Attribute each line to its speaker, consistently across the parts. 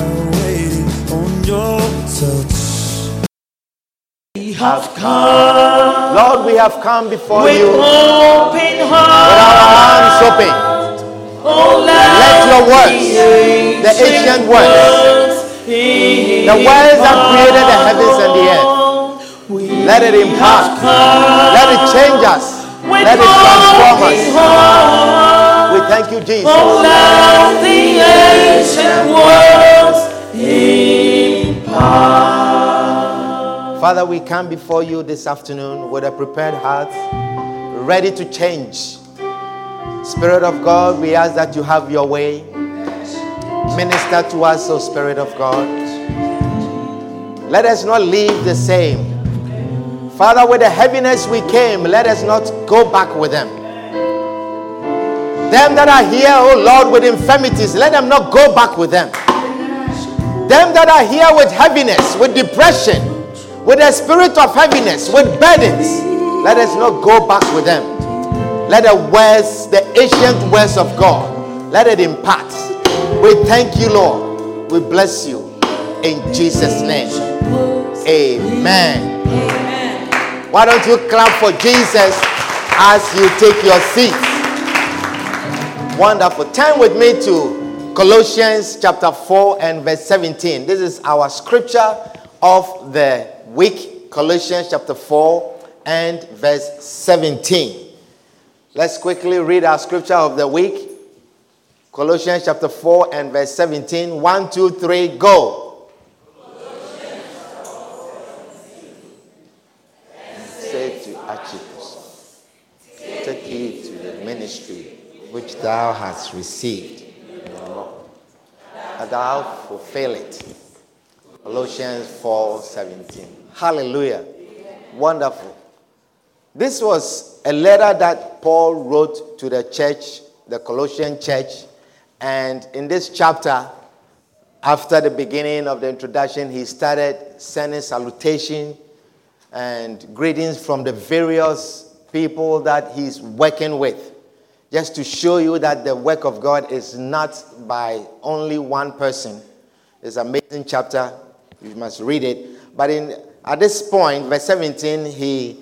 Speaker 1: Are waiting on your touch.
Speaker 2: We have come
Speaker 3: Lord, we have come before
Speaker 2: with
Speaker 3: you with
Speaker 2: open
Speaker 3: our
Speaker 2: hearts.
Speaker 3: hands open.
Speaker 2: Oh,
Speaker 3: Let your words, the ancient words, the words that created the heavens and the earth, let it impact, let it change us, let it transform us. We thank you, Jesus.
Speaker 2: Oh, the ancient words impart.
Speaker 3: Father, we come before you this afternoon with a prepared heart, ready to change. Spirit of God, we ask that you have your way. Minister to us, O Spirit of God. Let us not leave the same. Father, with the heaviness we came, let us not go back with them. Them that are here, oh Lord, with infirmities, let them not go back with them. Them that are here with heaviness, with depression, with a spirit of heaviness, with burdens, let us not go back with them. Let the words, the ancient words of God, let it impart. We thank you, Lord. We bless you. In Jesus' name. Amen. Why don't you clap for Jesus as you take your seat? Wonderful. Turn with me to Colossians chapter 4 and verse 17. This is our scripture of the week. Colossians chapter 4 and verse 17. Let's quickly read our scripture of the week. Colossians chapter 4 and verse 17. 1, 2, 3, go. Archippus, take heed to the ministry which thou hast received in the Lord, that thou fulfill it. Colossians 4 17. Hallelujah. Wonderful. This was a letter that Paul wrote to the church, the Colossian church. And in this chapter, after the beginning of the introduction, he started sending salutation and greetings from the various people that he's working with. Just to show you that the work of God is not by only one person. It's an amazing chapter. You must read it. But in at this point, verse 17, he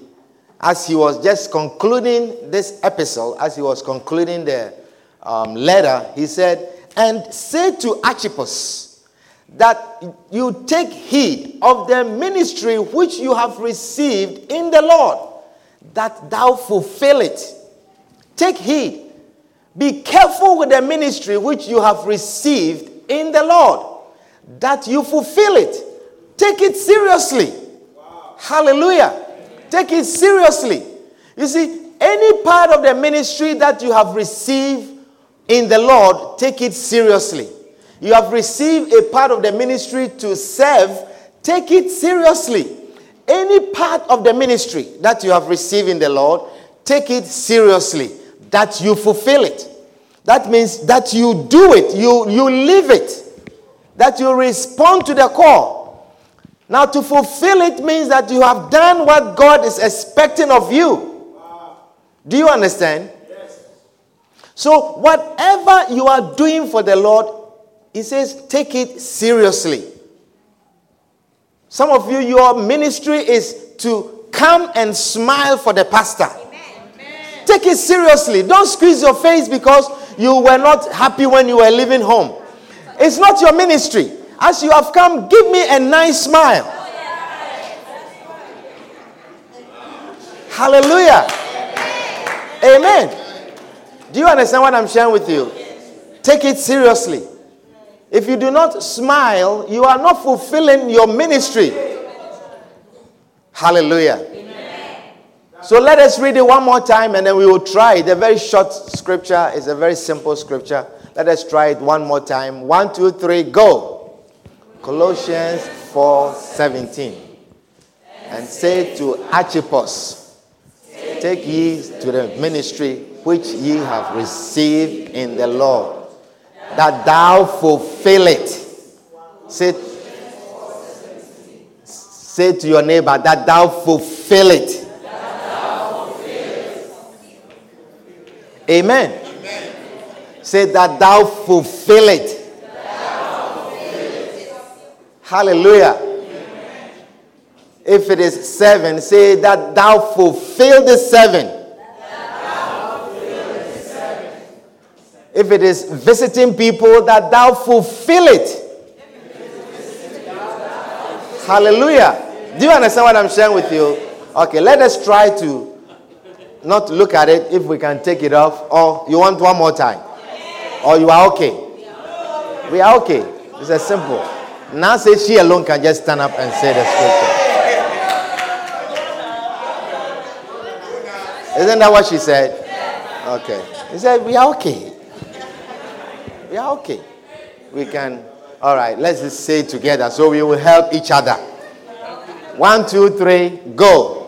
Speaker 3: as he was just concluding this epistle, as he was concluding the um, letter, he said, And say to Archippus that you take heed of the ministry which you have received in the Lord, that thou fulfill it. Take heed. Be careful with the ministry which you have received in the Lord, that you fulfill it. Take it seriously. Hallelujah. Take it seriously. You see, any part of the ministry that you have received in the Lord, take it seriously. You have received a part of the ministry to serve, take it seriously. Any part of the ministry that you have received in the Lord, take it seriously. That you fulfill it. That means that you do it, you, you live it, that you respond to the call. Now, to fulfill it means that you have done what God is expecting of you. Do you understand? So, whatever you are doing for the Lord, He says, take it seriously. Some of you, your ministry is to come and smile for the pastor. Take it seriously. Don't squeeze your face because you were not happy when you were leaving home. It's not your ministry. As you have come, give me a nice smile. Hallelujah. Amen. Do you understand what I'm sharing with you? Take it seriously. If you do not smile, you are not fulfilling your ministry. Hallelujah. So let us read it one more time and then we will try it. A very short scripture is a very simple scripture. Let us try it one more time. One, two, three, go. Colossians 4 17. And say to Archippus, Take ye to the ministry which ye have received in the Lord, that thou fulfill it. Say, say to your neighbor, that thou fulfill it. Amen. Say that thou fulfill it. Hallelujah. If it is seven, say that thou fulfill the seven. If it is visiting people, that thou fulfill it. Hallelujah. Do you understand what I'm sharing with you? Okay, let us try to not look at it if we can take it off. Or you want one more time? Or you are okay? We are okay. It's as simple. Now say she alone can just stand up and say the scripture. Isn't that what she said? Okay. He said, We are okay. We are okay. We can, all right, let's just say together so we will help each other. One, two, three, go.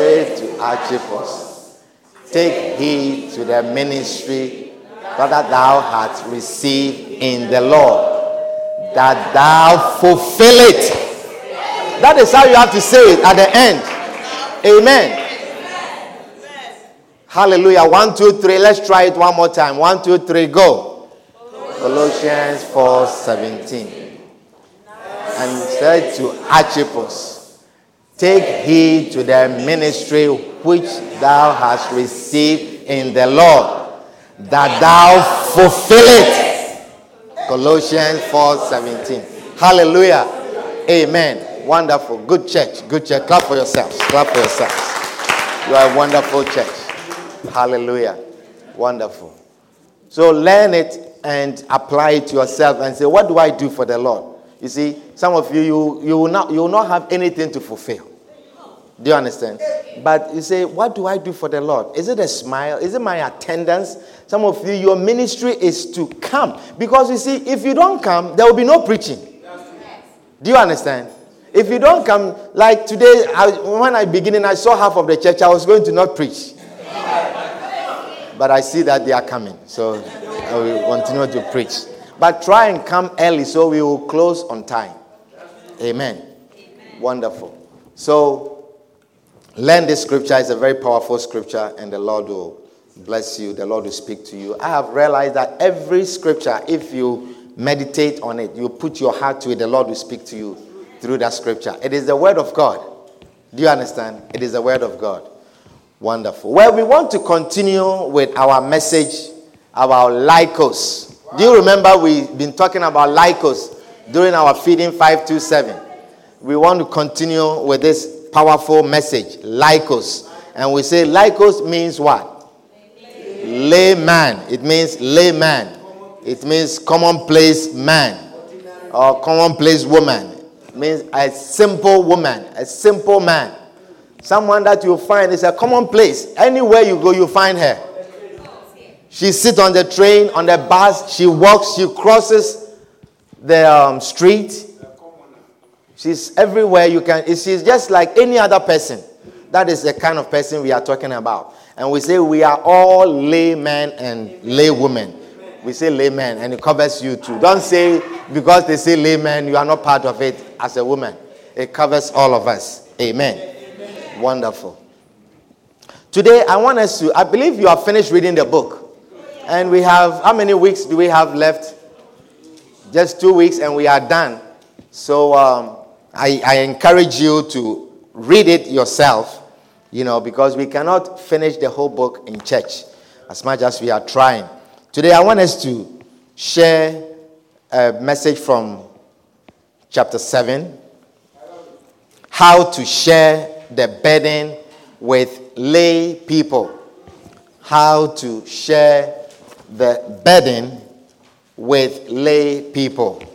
Speaker 3: Say to Archippus, Take heed to the ministry that thou hast received in the Lord, that thou fulfill it. That is how you have to say it at the end. Amen. Hallelujah. One, two, three. Let's try it one more time. One, two, three, go. Colossians 4 17. And said to Archippus, Take heed to the ministry which thou hast received in the Lord, that thou fulfill it. Colossians 4 17. Hallelujah. Amen. Wonderful. Good church. Good church. Clap for yourselves. Clap for yourselves. You are a wonderful church. Hallelujah. Wonderful. So learn it and apply it to yourself and say, What do I do for the Lord? You see, some of you, you, you, will, not, you will not have anything to fulfill. Do you understand? But you say, What do I do for the Lord? Is it a smile? Is it my attendance? Some of you, your ministry is to come. Because you see, if you don't come, there will be no preaching. Do you understand? If you don't come, like today, I, when I beginning, I saw half of the church. I was going to not preach, but I see that they are coming, so I will continue to preach. But try and come early so we will close on time. Amen. Amen. Wonderful. So learn this scripture. It's a very powerful scripture, and the Lord will bless you. The Lord will speak to you. I have realized that every scripture, if you meditate on it, you put your heart to it, the Lord will speak to you through that scripture. It is the word of God. Do you understand? It is the word of God. Wonderful. Well, we want to continue with our message about Laikos. Do you remember we've been talking about Laikos during our feeding 527? We want to continue with this powerful message, Laikos. And we say Laikos means what? Layman. It means layman. It means commonplace man or commonplace woman means a simple woman, a simple man. Someone that you find is a commonplace. Anywhere you go, you find her. She sits on the train, on the bus, she walks, she crosses the um, street. She's everywhere you can. She's just like any other person. That is the kind of person we are talking about. And we say we are all laymen and laywomen. We say layman, and it covers you too. Don't say because they say layman, you are not part of it as a woman. It covers all of us. Amen. Amen. Wonderful. Today, I want us to, I believe you have finished reading the book. And we have, how many weeks do we have left? Just two weeks, and we are done. So um, I, I encourage you to read it yourself, you know, because we cannot finish the whole book in church as much as we are trying. Today, I want us to share a message from chapter 7 how to share the burden with lay people. How to share the burden with lay people.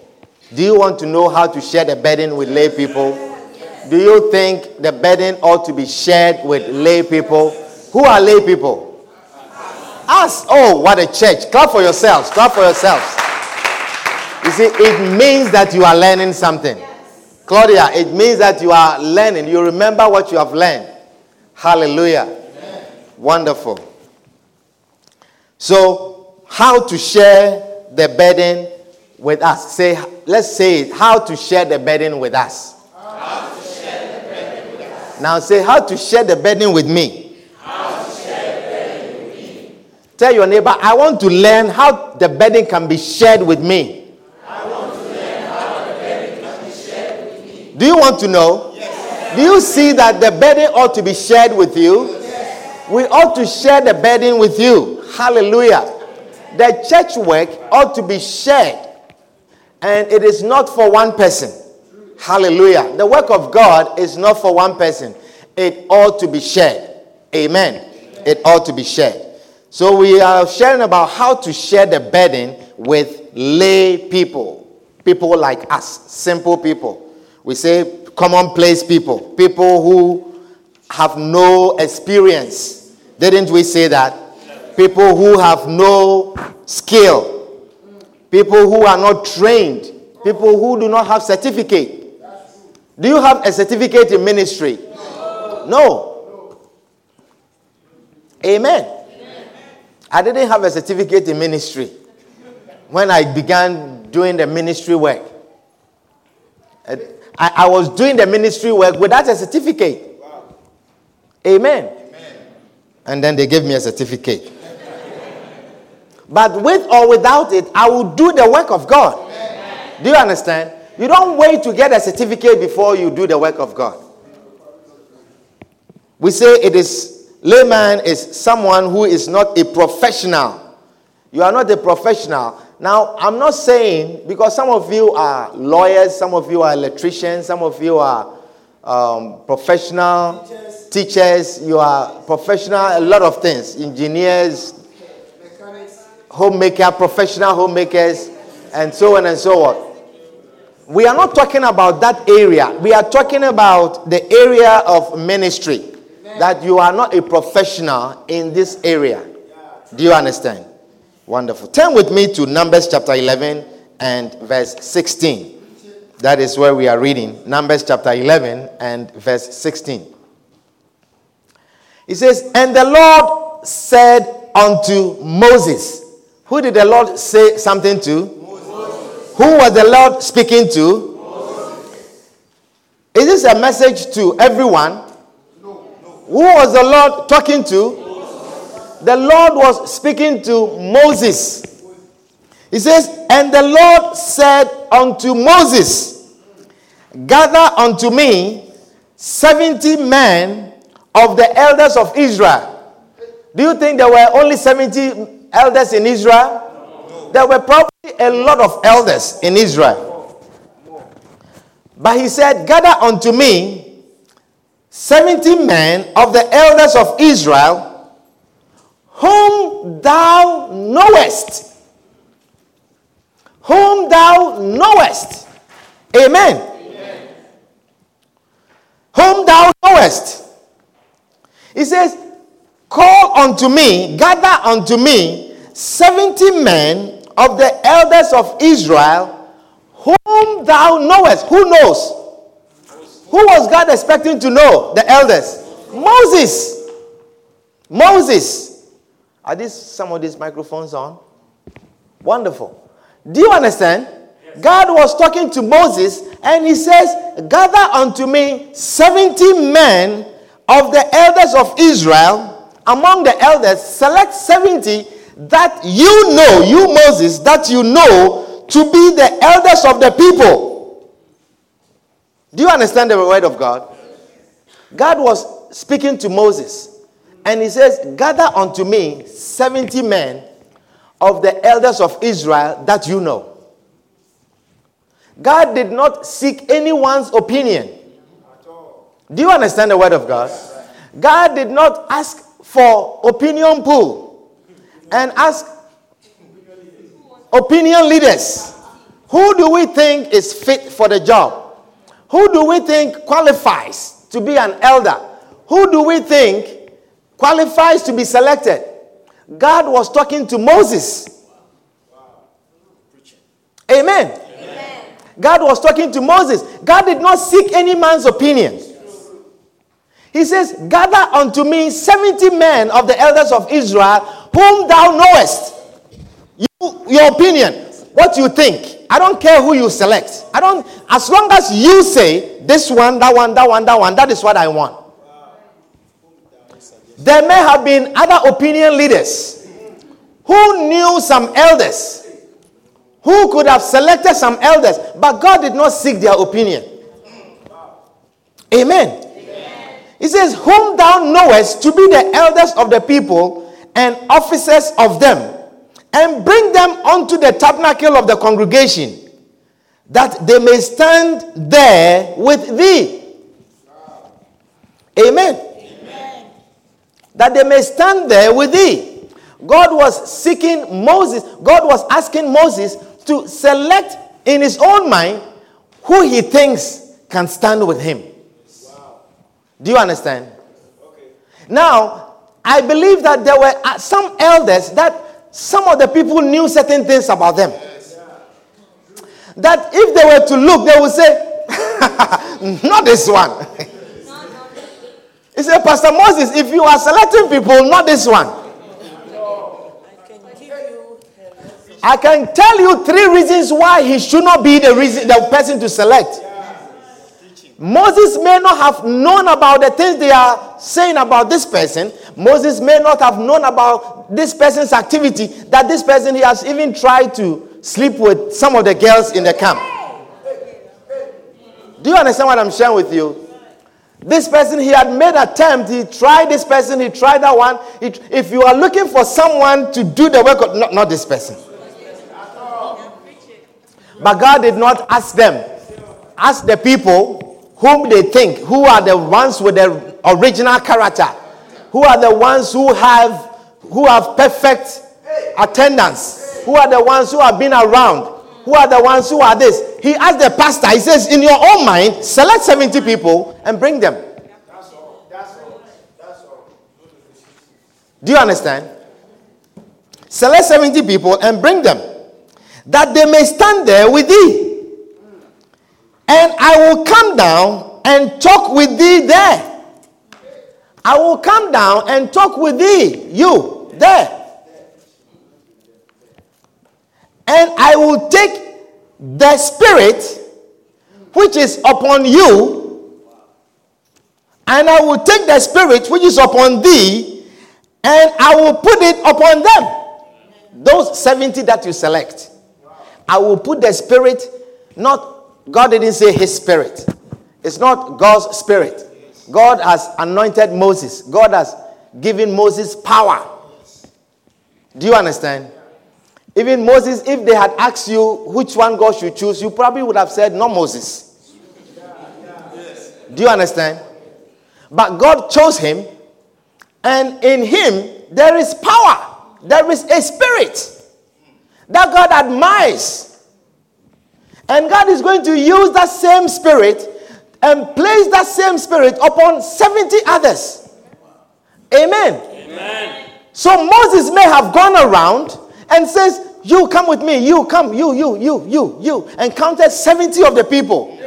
Speaker 3: Do you want to know how to share the burden with lay people? Do you think the burden ought to be shared with lay people? Who are lay people? Us. Oh, what a church. Clap for yourselves. Clap for yourselves. You see, it means that you are learning something. Claudia, it means that you are learning. You remember what you have learned. Hallelujah. Wonderful. So, how to share the burden with us? Say, let's say it. How to share the burden with us. Now say, how to share the burden with me. Tell your neighbor, I want to learn how the burden can be shared with me. Do you want to know? Do you see that the burden ought to be shared with you? We ought to share the burden with you. Hallelujah. The church work ought to be shared. And it is not for one person. Hallelujah. The work of God is not for one person. It ought to be shared. Amen. It ought to be shared. So we are sharing about how to share the burden with lay people. People like us, simple people. We say commonplace people, people who have no experience. Didn't we say that? People who have no skill, people who are not trained, people who do not have certificate. Do you have a certificate in ministry? No. Amen. I didn't have a certificate in ministry when I began doing the ministry work. I, I was doing the ministry work without a certificate. Amen. And then they gave me a certificate. But with or without it, I will do the work of God. Do you understand? You don't wait to get a certificate before you do the work of God. We say it is layman is someone who is not a professional. You are not a professional. Now, I'm not saying because some of you are lawyers, some of you are electricians, some of you are um, professional teachers. teachers, you are professional, a lot of things, engineers, homemaker, professional homemakers, and so on and so on. We are not talking about that area. We are talking about the area of ministry. That you are not a professional in this area. Do you understand? Wonderful. Turn with me to Numbers chapter 11 and verse 16. That is where we are reading. Numbers chapter 11 and verse 16. It says, And the Lord said unto Moses, Who did the Lord say something to? Moses. Who was the Lord speaking to? Moses. Is this a message to everyone? No, no. Who was the Lord talking to? the Lord was speaking to Moses. He says, And the Lord said unto Moses, Gather unto me 70 men of the elders of Israel. Do you think there were only 70 elders in Israel? There were probably a lot of elders in Israel. But he said, Gather unto me 70 men of the elders of Israel whom thou knowest. Whom thou knowest. Amen. Amen. Whom thou knowest. He says, Call unto me, gather unto me 70 men of the elders of Israel, whom thou knowest. Who knows? Who was God expecting to know? The elders. Moses. Moses. Are these some of these microphones on? Wonderful. Do you understand? Yes. God was talking to Moses and he says, Gather unto me 70 men of the elders of Israel. Among the elders, select 70 that you know, you Moses, that you know to be the elders of the people. Do you understand the word of God? God was speaking to Moses. And he says, Gather unto me 70 men of the elders of Israel that you know. God did not seek anyone's opinion. Do you understand the word of God? God did not ask for opinion pool and ask opinion leaders. Who do we think is fit for the job? Who do we think qualifies to be an elder? Who do we think qualifies to be selected. God was talking to Moses. Amen. God was talking to Moses. God did not seek any man's opinion. He says, Gather unto me 70 men of the elders of Israel, whom thou knowest. You, your opinion, what you think. I don't care who you select. I don't, as long as you say this one, that one, that one, that one, that is what I want. There may have been other opinion leaders who knew some elders who could have selected some elders, but God did not seek their opinion. Amen. He says, Whom thou knowest to be the elders of the people and officers of them, and bring them unto the tabernacle of the congregation, that they may stand there with thee. Amen. Amen. That they may stand there with thee. God was seeking Moses, God was asking Moses to select in his own mind who he thinks can stand with him. Do you understand? Okay. Now, I believe that there were uh, some elders that some of the people knew certain things about them. Yes. That if they were to look, they would say, Not this one. he said, Pastor Moses, if you are selecting people, not this one. I can tell you three reasons why he should not be the reason the person to select. Moses may not have known about the things they are saying about this person. Moses may not have known about this person's activity, that this person he has even tried to sleep with some of the girls in the camp. Do you understand what I'm sharing with you? This person, he had made attempt. He tried this person. He tried that one. If you are looking for someone to do the work, of, not, not this person. But God did not ask them. Ask the people whom they think, who are the ones with the original character, who are the ones who have who have perfect attendance, who are the ones who have been around, who are the ones who are this. He asked the pastor, he says, in your own mind, select 70 people and bring them. Do you understand? Select 70 people and bring them that they may stand there with thee. And I will come down and talk with thee there. I will come down and talk with thee, you, there. And I will take the spirit which is upon you, and I will take the spirit which is upon thee, and I will put it upon them. Those 70 that you select. I will put the spirit, not, God didn't say his spirit. It's not God's spirit. God has anointed Moses, God has given Moses power. Do you understand? Even Moses, if they had asked you which one God should choose, you probably would have said, No, Moses. Do you understand? But God chose him, and in him there is power, there is a spirit that God admires. And God is going to use that same spirit and place that same spirit upon 70 others. Amen. Amen. So Moses may have gone around and says, You come with me, you come, you, you, you, you, you, and counted 70 of the people.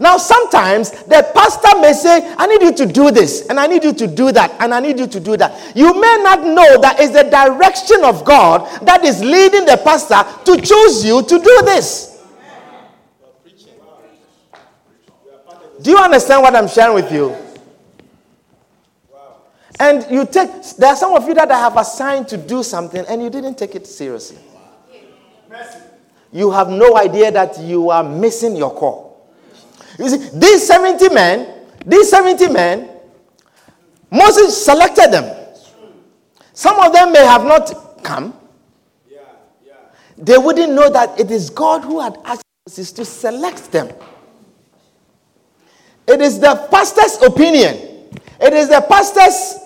Speaker 3: Now, sometimes the pastor may say, I need you to do this, and I need you to do that, and I need you to do that. You may not know that it's the direction of God that is leading the pastor to choose you to do this. Do you understand what I'm sharing with you? And you take, there are some of you that I have assigned to do something and you didn't take it seriously. You have no idea that you are missing your call. You see, these 70 men, these 70 men, Moses selected them. Some of them may have not come. They wouldn't know that it is God who had asked Moses to select them. It is the pastor's opinion. It is the pastor's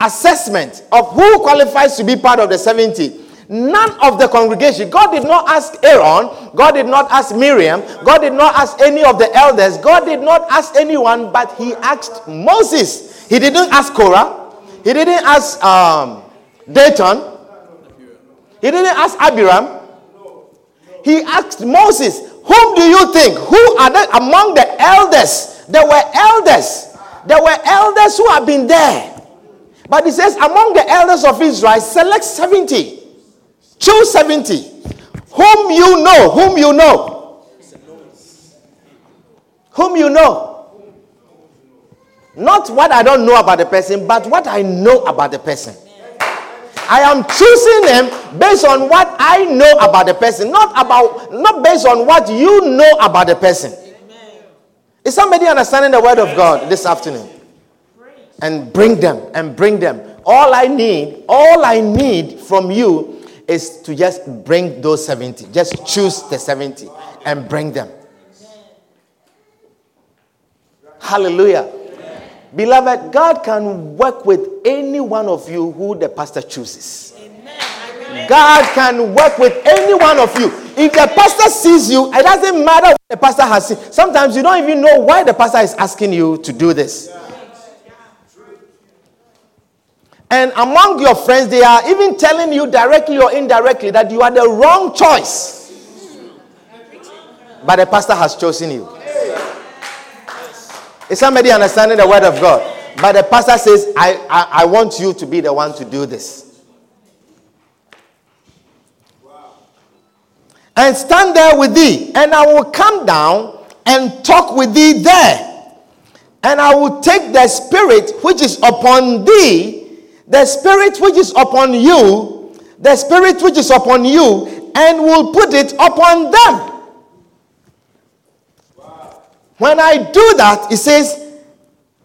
Speaker 3: assessment of who qualifies to be part of the 70 None of the congregation. God did not ask Aaron. God did not ask Miriam. God did not ask any of the elders. God did not ask anyone, but he asked Moses. He didn't ask Korah. He didn't ask um, Dathan. He didn't ask Abiram. He asked Moses, Whom do you think? Who are they among the elders? There were elders. There were elders who have been there. But he says, Among the elders of Israel, select 70. Choose 70. Whom you know. Whom you know. Whom you know. Not what I don't know about the person, but what I know about the person. I am choosing them based on what I know about the person, not about not based on what you know about the person. Is somebody understanding the word of God this afternoon? And bring them and bring them. All I need, all I need from you is to just bring those 70. Just choose the 70 and bring them. Hallelujah. Beloved, God can work with any one of you who the pastor chooses. God can work with any one of you. If the pastor sees you, it doesn't matter what the pastor has seen. Sometimes you don't even know why the pastor is asking you to do this. And among your friends, they are even telling you directly or indirectly that you are the wrong choice. But the pastor has chosen you. Is somebody understanding the word of God? But the pastor says, I, I, I want you to be the one to do this. And stand there with thee, and I will come down and talk with thee there. And I will take the spirit which is upon thee, the spirit which is upon you, the spirit which is upon you, and will put it upon them. When I do that, it says,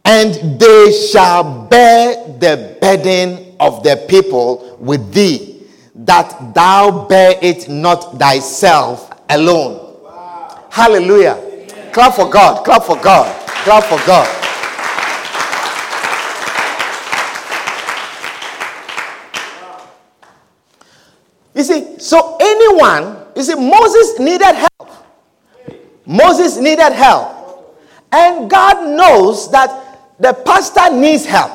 Speaker 3: and they shall bear the burden of the people with thee, that thou bear it not thyself alone. Wow. Hallelujah. Amen. Clap for God. Clap for God. Clap for God. You see, so anyone, you see, Moses needed help. Moses needed help. And God knows that the pastor needs help.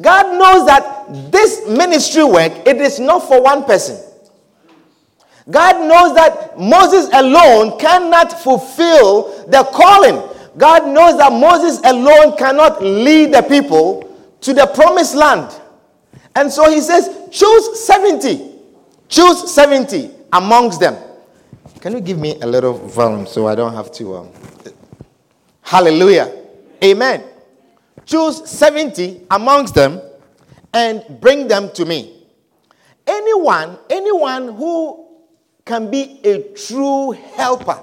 Speaker 3: God knows that this ministry work, it is not for one person. God knows that Moses alone cannot fulfill the calling. God knows that Moses alone cannot lead the people to the promised land. And so he says, choose 70. Choose 70 amongst them. Can you give me a little volume so I don't have to? Um, Hallelujah. Amen. Choose 70 amongst them and bring them to me. Anyone, anyone who can be a true helper,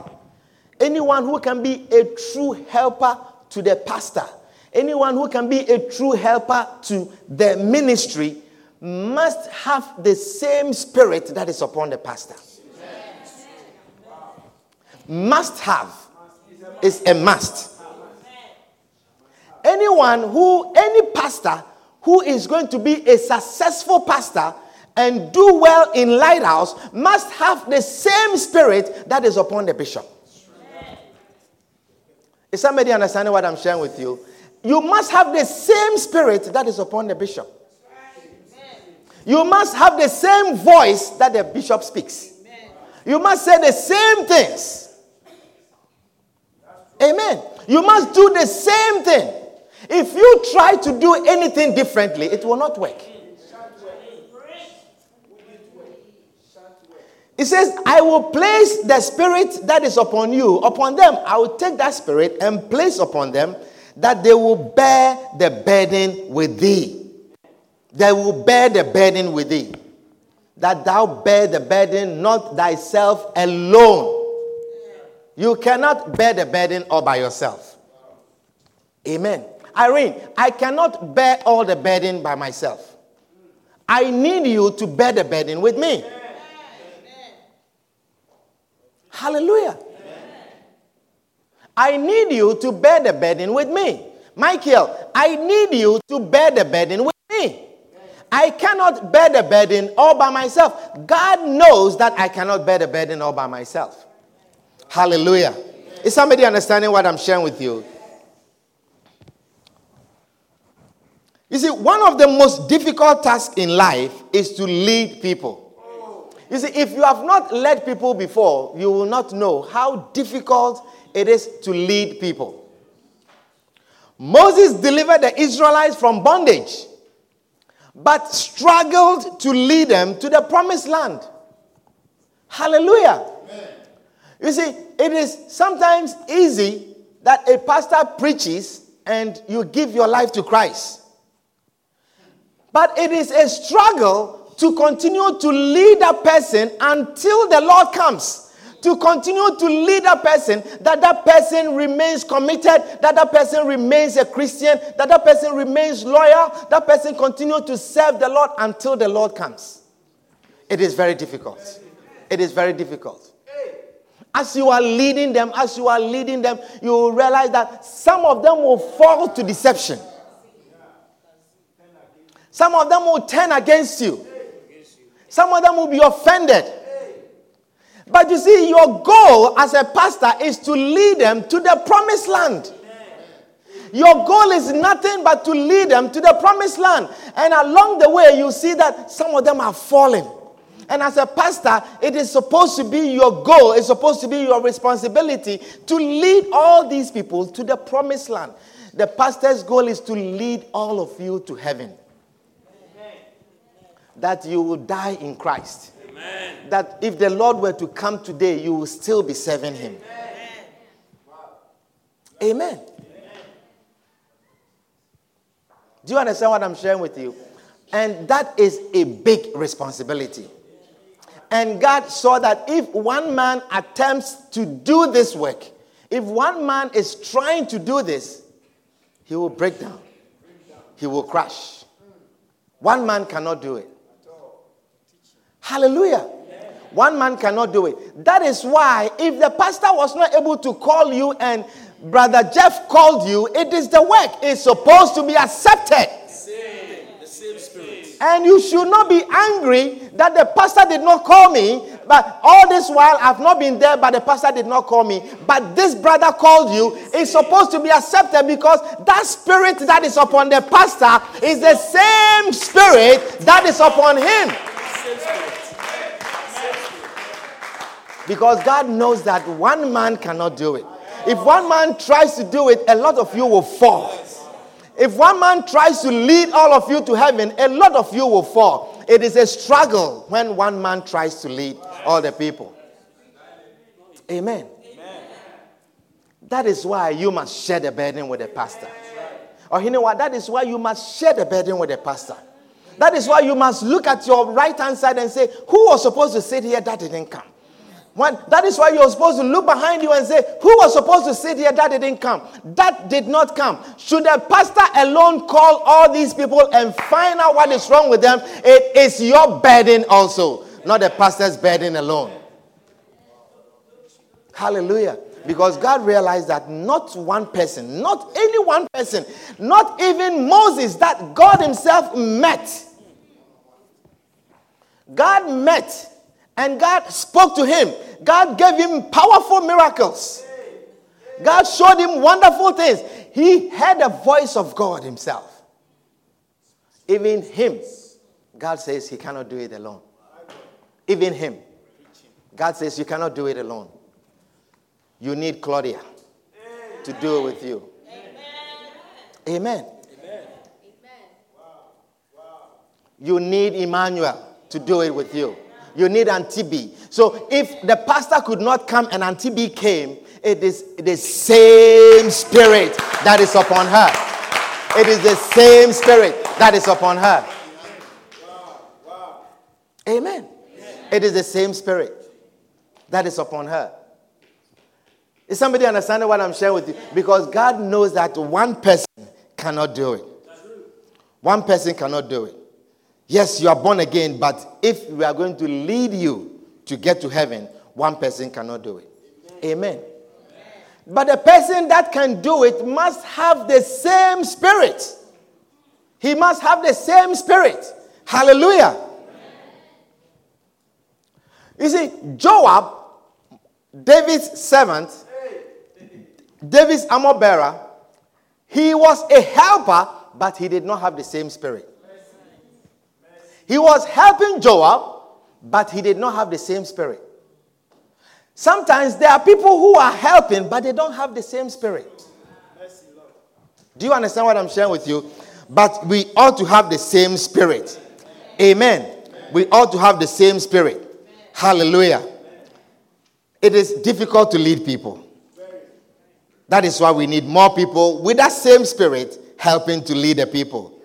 Speaker 3: anyone who can be a true helper to the pastor, anyone who can be a true helper to the ministry must have the same spirit that is upon the pastor. Must have is a must. Anyone who, any pastor who is going to be a successful pastor and do well in Lighthouse must have the same spirit that is upon the bishop. Is somebody understanding what I'm sharing with you? You must have the same spirit that is upon the bishop. You must have the same voice that the bishop speaks. You must say the same things. Amen. You must do the same thing. If you try to do anything differently, it will not work. It says, I will place the spirit that is upon you, upon them. I will take that spirit and place upon them that they will bear the burden with thee. They will bear the burden with thee. That thou bear the burden not thyself alone. You cannot bear the burden all by yourself. Amen. Irene, I cannot bear all the burden by myself. I need you to bear the burden with me. Amen. Hallelujah. Amen. I need you to bear the burden with me. Michael, I need you to bear the burden with me. I cannot bear the burden all by myself. God knows that I cannot bear the burden all by myself. Hallelujah. Is somebody understanding what I'm sharing with you? You see, one of the most difficult tasks in life is to lead people. You see, if you have not led people before, you will not know how difficult it is to lead people. Moses delivered the Israelites from bondage, but struggled to lead them to the promised land. Hallelujah. Amen. You see, it is sometimes easy that a pastor preaches and you give your life to Christ. But it is a struggle to continue to lead a person until the Lord comes. To continue to lead a person, that that person remains committed, that that person remains a Christian, that that person remains loyal, that person continue to serve the Lord until the Lord comes. It is very difficult. It is very difficult. As you are leading them, as you are leading them, you will realize that some of them will fall to deception. Some of them will turn against you. Some of them will be offended. But you see, your goal as a pastor is to lead them to the promised land. Your goal is nothing but to lead them to the promised land. And along the way, you see that some of them are falling. And as a pastor, it is supposed to be your goal, it's supposed to be your responsibility to lead all these people to the promised land. The pastor's goal is to lead all of you to heaven that you will die in Christ. Amen. That if the Lord were to come today, you will still be serving Him. Amen. Amen. Do you understand what I'm sharing with you? And that is a big responsibility. And God saw that if one man attempts to do this work, if one man is trying to do this, he will break down, he will crash. One man cannot do it. Hallelujah. One man cannot do it. That is why, if the pastor was not able to call you and Brother Jeff called you, it is the work. It's supposed to be accepted. And you should not be angry that the pastor did not call me, but all this while I've not been there, but the pastor did not call me. But this brother called you. It's supposed to be accepted because that spirit that is upon the pastor is the same spirit that is upon him. Because God knows that one man cannot do it. If one man tries to do it, a lot of you will fall. If one man tries to lead all of you to heaven, a lot of you will fall. It is a struggle when one man tries to lead all the people. Amen. That is why you must share the burden with the pastor. Or you know what? That is why you must share the burden with the pastor. That is why you must look at your right hand side and say, Who was supposed to sit here that didn't come? When, that is why you're supposed to look behind you and say, Who was supposed to sit here that didn't come? That did not come. Should a pastor alone call all these people and find out what is wrong with them? It is your burden also, not the pastor's burden alone. Hallelujah. Because God realized that not one person, not any one person, not even Moses, that God Himself met. God met and God spoke to him. God gave him powerful miracles. God showed him wonderful things. He had a voice of God himself. Even him, God says he cannot do it alone. Even him, God says you cannot do it alone. You need Claudia to do it with you. Amen. Amen. You need Emmanuel to do it with you you need Auntie. So if the pastor could not come and Auntie came, it is the same spirit that is upon her. It is the same spirit that is upon her. Amen. It is the same spirit that is upon her. Is somebody understanding what I'm sharing with you? Because God knows that one person cannot do it. One person cannot do it. Yes, you are born again, but if we are going to lead you to get to heaven, one person cannot do it. Amen. Amen. But the person that can do it must have the same spirit. He must have the same spirit. Hallelujah. You see, Joab, David's servant, David's armor bearer, he was a helper but he did not have the same spirit. He was helping Joab, but he did not have the same spirit. Sometimes there are people who are helping, but they don't have the same spirit. Do you understand what I'm sharing with you? But we ought to have the same spirit. Amen. We ought to have the same spirit. Hallelujah. It is difficult to lead people. That is why we need more people with that same spirit helping to lead the people.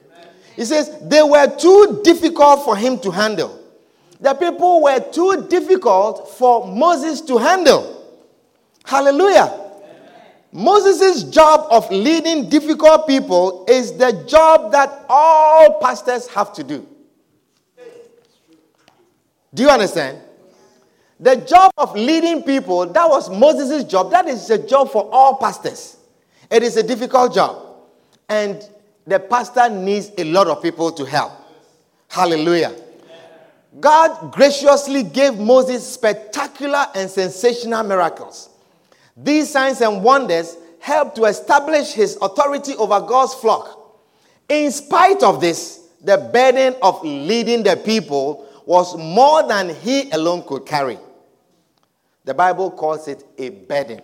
Speaker 3: He says they were too difficult for him to handle. The people were too difficult for Moses to handle. Hallelujah. Moses' job of leading difficult people is the job that all pastors have to do. Do you understand? The job of leading people, that was Moses' job. That is a job for all pastors. It is a difficult job. And the pastor needs a lot of people to help. Hallelujah. God graciously gave Moses spectacular and sensational miracles. These signs and wonders helped to establish his authority over God's flock. In spite of this, the burden of leading the people was more than he alone could carry. The Bible calls it a burden.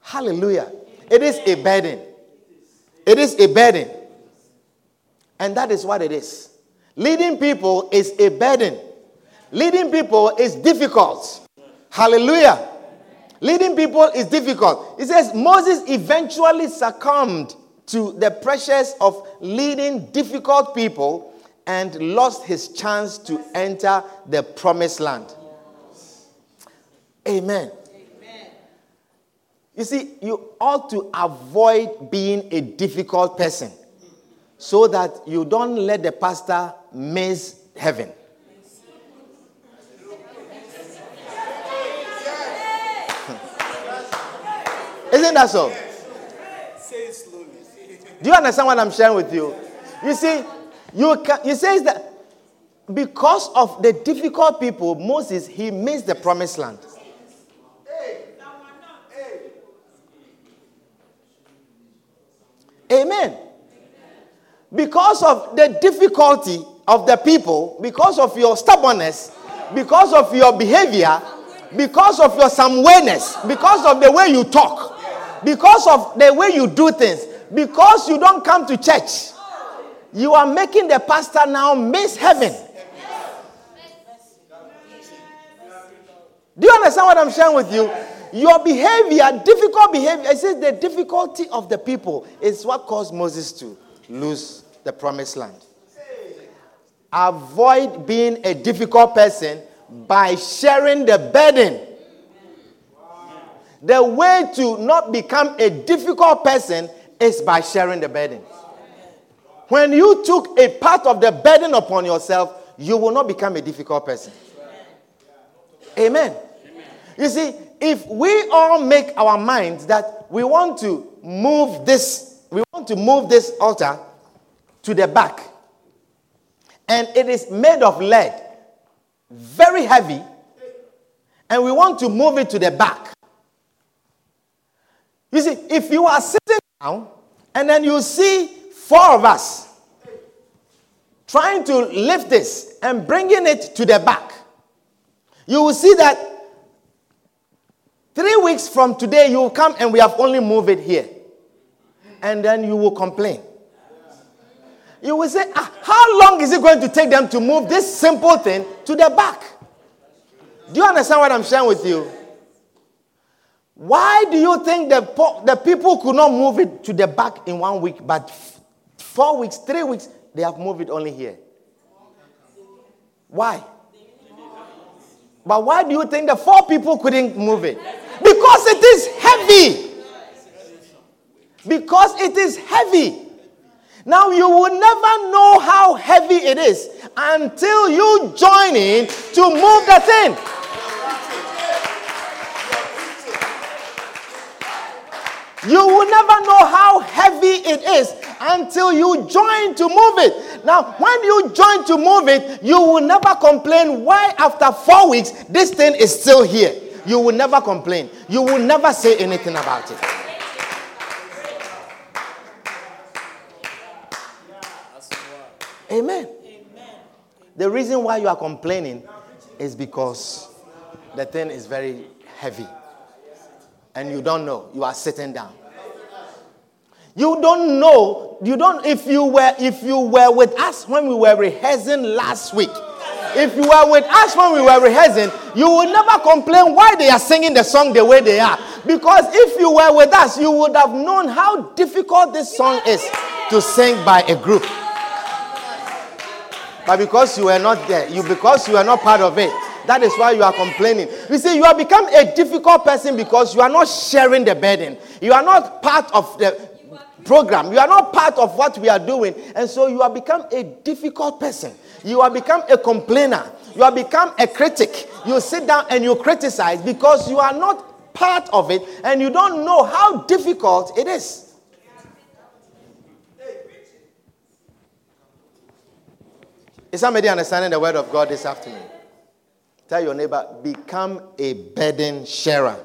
Speaker 3: Hallelujah. It is a burden. It is a burden. And that is what it is. Leading people is a burden. Leading people is difficult. Hallelujah. Leading people is difficult. It says Moses eventually succumbed to the pressures of leading difficult people and lost his chance to enter the promised land. Amen. Amen. You see, you ought to avoid being a difficult person so that you don't let the pastor miss heaven. Isn't that so? Do you understand what I'm sharing with you? You see, you can, you say that because of the difficult people, Moses he missed the promised land. Amen. Because of the difficulty of the people, because of your stubbornness, because of your behavior, because of your somewhereness, because of the way you talk, because of the way you do things, because you don't come to church, you are making the pastor now miss heaven. Do you understand what I'm sharing with you? Your behavior, difficult behavior, it says the difficulty of the people is what caused Moses to lose the promised land. Avoid being a difficult person by sharing the burden. The way to not become a difficult person is by sharing the burden. When you took a part of the burden upon yourself, you will not become a difficult person. Amen. You see, if we all make our minds that we want to move this, we want to move this altar to the back, and it is made of lead, very heavy, and we want to move it to the back. You see, if you are sitting down and then you see four of us trying to lift this and bringing it to the back, you will see that Three weeks from today, you will come and we have only moved it here. And then you will complain. You will say, ah, How long is it going to take them to move this simple thing to the back? Do you understand what I'm sharing with you? Why do you think the, the people could not move it to the back in one week, but four weeks, three weeks, they have moved it only here? Why? But why do you think the four people couldn't move it? Because it is heavy. Because it is heavy. Now you will never know how heavy it is until you join in to move the thing. You will never know how heavy it is until you join to move it. Now, when you join to move it, you will never complain why after four weeks this thing is still here. You will never complain. You will never say anything about it. Amen. The reason why you are complaining is because the thing is very heavy. And you don't know. You are sitting down. You don't know. You don't if you were if you were with us when we were rehearsing last week. If you were with us when we were rehearsing, you would never complain why they are singing the song the way they are. Because if you were with us, you would have known how difficult this song is to sing by a group. But because you were not there, you because you are not part of it, that is why you are complaining. You see, you have become a difficult person because you are not sharing the burden. You are not part of the program. You are not part of what we are doing. And so you have become a difficult person. You have become a complainer. You have become a critic. You sit down and you criticize because you are not part of it and you don't know how difficult it is. Is somebody understanding the word of God this afternoon? Tell your neighbor, become a burden sharer.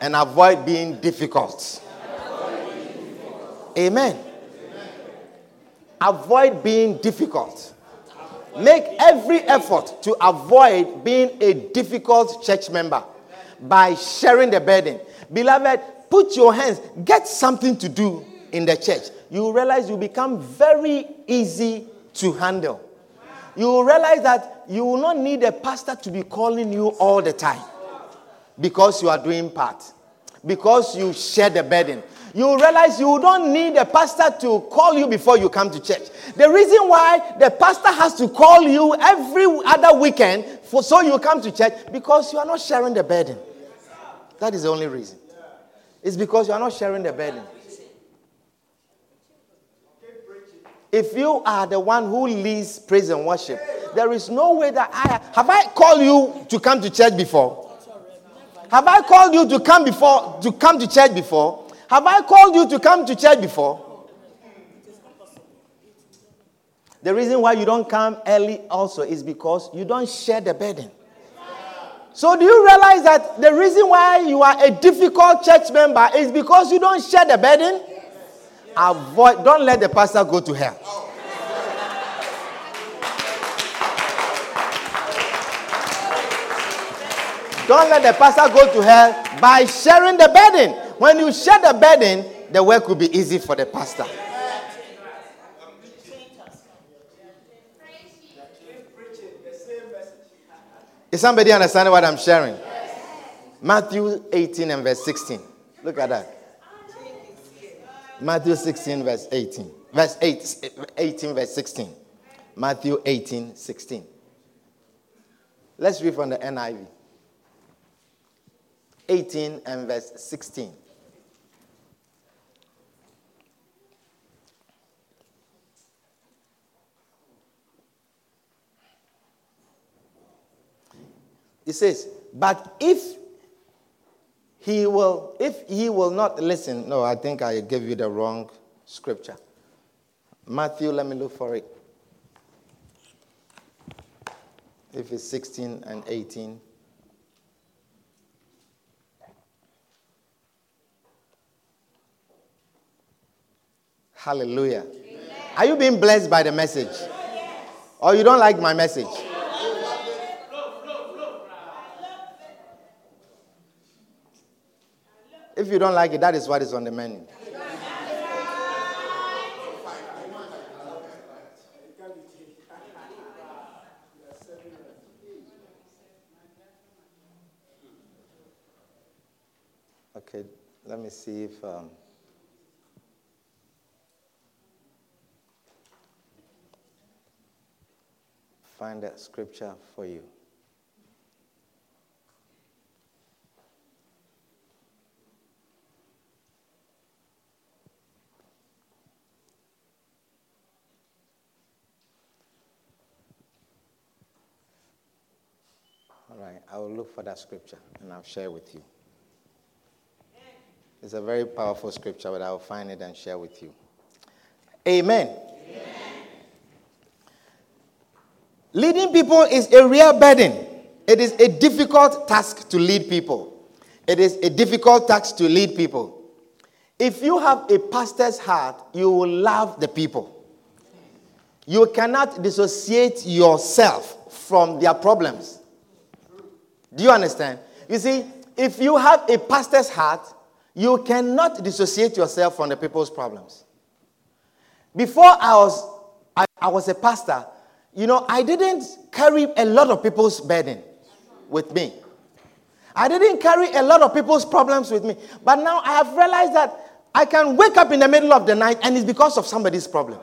Speaker 3: And avoid being difficult. Amen. Avoid being difficult. Make every effort to avoid being a difficult church member by sharing the burden. Beloved, put your hands, get something to do in the church. You realize you become very easy to handle. You realize that you will not need a pastor to be calling you all the time because you are doing part, because you share the burden you realize you don't need a pastor to call you before you come to church. The reason why the pastor has to call you every other weekend for so you come to church because you are not sharing the burden. That is the only reason. It's because you are not sharing the burden. If you are the one who leads praise and worship, there is no way that I have I called you to come to church before. Have I called you to come before to come to church before? Have I called you to come to church before? The reason why you don't come early also is because you don't share the burden. So, do you realize that the reason why you are a difficult church member is because you don't share the burden? Avoid, don't let the pastor go to hell. Don't let the pastor go to hell by sharing the burden. When you share the burden, the work will be easy for the pastor. Is somebody understanding what I'm sharing? Matthew 18 and verse 16. Look at that. Matthew 16, verse 18. Verse 8, 18, verse 16. Matthew 18, 16. Let's read from the NIV. 18 and verse 16. It says, but if he will, if he will not listen, no, I think I gave you the wrong scripture. Matthew, let me look for it. If it's 16 and 18. Hallelujah. Amen. Are you being blessed by the message? Yes. Or you don't like my message? If you don't like it, that is what is on the menu. Okay, let me see if. Um, find that scripture for you. I will look for that scripture and I'll share with you. It's a very powerful scripture, but I'll find it and share with you. Amen. Amen. Leading people is a real burden. It is a difficult task to lead people. It is a difficult task to lead people. If you have a pastor's heart, you will love the people. You cannot dissociate yourself from their problems. Do you understand? You see, if you have a pastor's heart, you cannot dissociate yourself from the people's problems. Before I was, I, I was a pastor, you know, I didn't carry a lot of people's burden with me. I didn't carry a lot of people's problems with me. But now I have realized that I can wake up in the middle of the night and it's because of somebody's problem.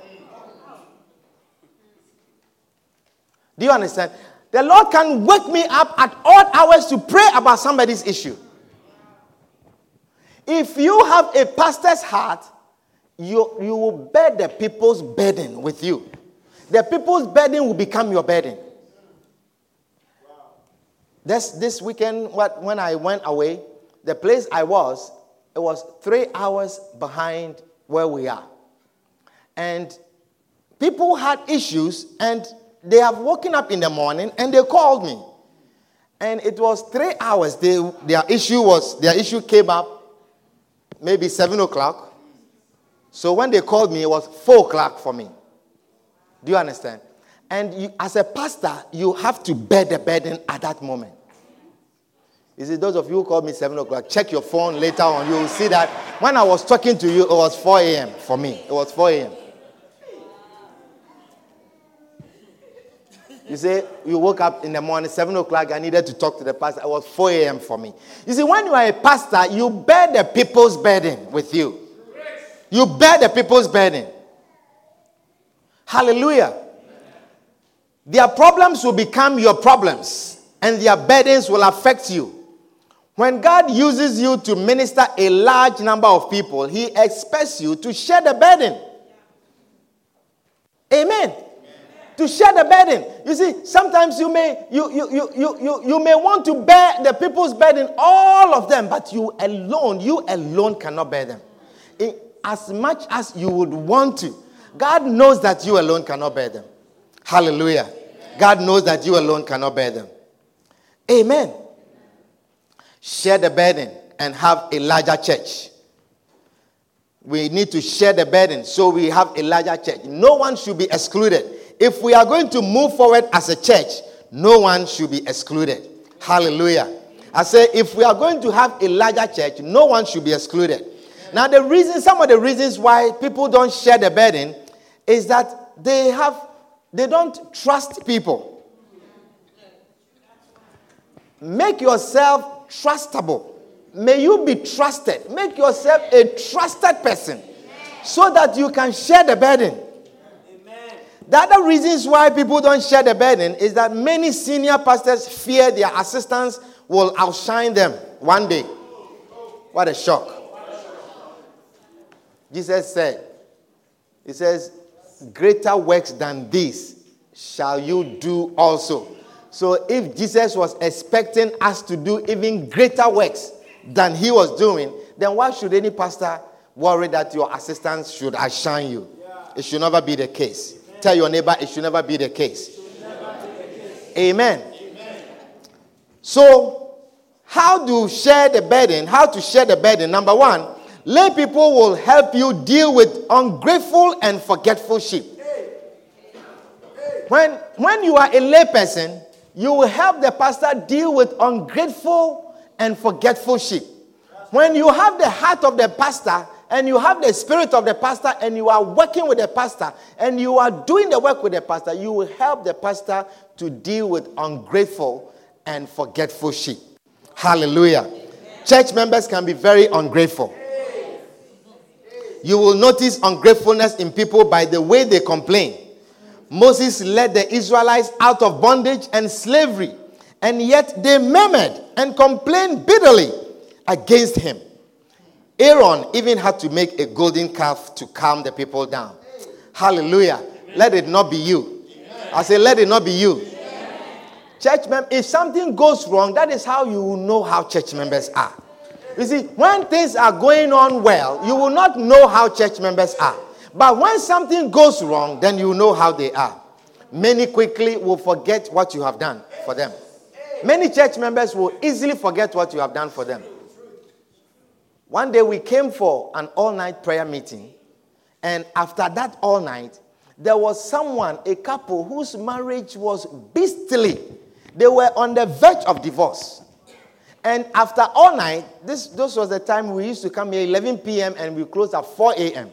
Speaker 3: Do you understand? The Lord can wake me up at odd hours to pray about somebody's issue. If you have a pastor's heart, you, you will bear the people's burden with you. The people's burden will become your burden. This, this weekend, what, when I went away, the place I was, it was three hours behind where we are. And people had issues, and they have woken up in the morning and they called me. And it was three hours. They, their issue was their issue came up maybe seven o'clock. So when they called me, it was four o'clock for me. Do you understand? And you, as a pastor, you have to bear the burden at that moment. You see, those of you who called me 7 o'clock, check your phone later on. You will see that when I was talking to you, it was 4 a.m. for me. It was 4 a.m. You say you woke up in the morning, 7 o'clock, I needed to talk to the pastor. It was 4 a.m. for me. You see, when you are a pastor, you bear the people's burden with you. You bear the people's burden. Hallelujah. Their problems will become your problems, and their burdens will affect you. When God uses you to minister a large number of people, He expects you to share the burden. Amen to share the burden. You see, sometimes you may you, you, you, you, you, you may want to bear the people's burden, all of them, but you alone, you alone cannot bear them. In, as much as you would want to, God knows that you alone cannot bear them. Hallelujah. God knows that you alone cannot bear them. Amen. Share the burden and have a larger church. We need to share the burden so we have a larger church. No one should be excluded if we are going to move forward as a church, no one should be excluded. Hallelujah. I say, if we are going to have a larger church, no one should be excluded. Now, the reason, some of the reasons why people don't share the burden is that they have, they don't trust people. Make yourself trustable. May you be trusted. Make yourself a trusted person so that you can share the burden. The other reasons why people don't share the burden is that many senior pastors fear their assistants will outshine them one day. What a shock. Jesus said, He says, Greater works than these shall you do also. So if Jesus was expecting us to do even greater works than he was doing, then why should any pastor worry that your assistants should outshine you? It should never be the case. Tell your neighbor it should never be the case. Amen. Amen. So, how to share the burden? How to share the burden? Number one, lay people will help you deal with ungrateful and forgetful sheep. When, when you are a lay person, you will help the pastor deal with ungrateful and forgetful sheep. When you have the heart of the pastor, and you have the spirit of the pastor and you are working with the pastor and you are doing the work with the pastor, you will help the pastor to deal with ungrateful and forgetful sheep. Hallelujah. Church members can be very ungrateful. You will notice ungratefulness in people by the way they complain. Moses led the Israelites out of bondage and slavery, and yet they murmured and complained bitterly against him. Aaron even had to make a golden calf to calm the people down. Hallelujah. Let it not be you. I say, let it not be you. Church members, if something goes wrong, that is how you will know how church members are. You see, when things are going on well, you will not know how church members are. But when something goes wrong, then you know how they are. Many quickly will forget what you have done for them. Many church members will easily forget what you have done for them. One day we came for an all night prayer meeting, and after that all night, there was someone, a couple, whose marriage was beastly. They were on the verge of divorce. And after all night, this, this was the time we used to come here 11 p.m. and we closed at 4 a.m.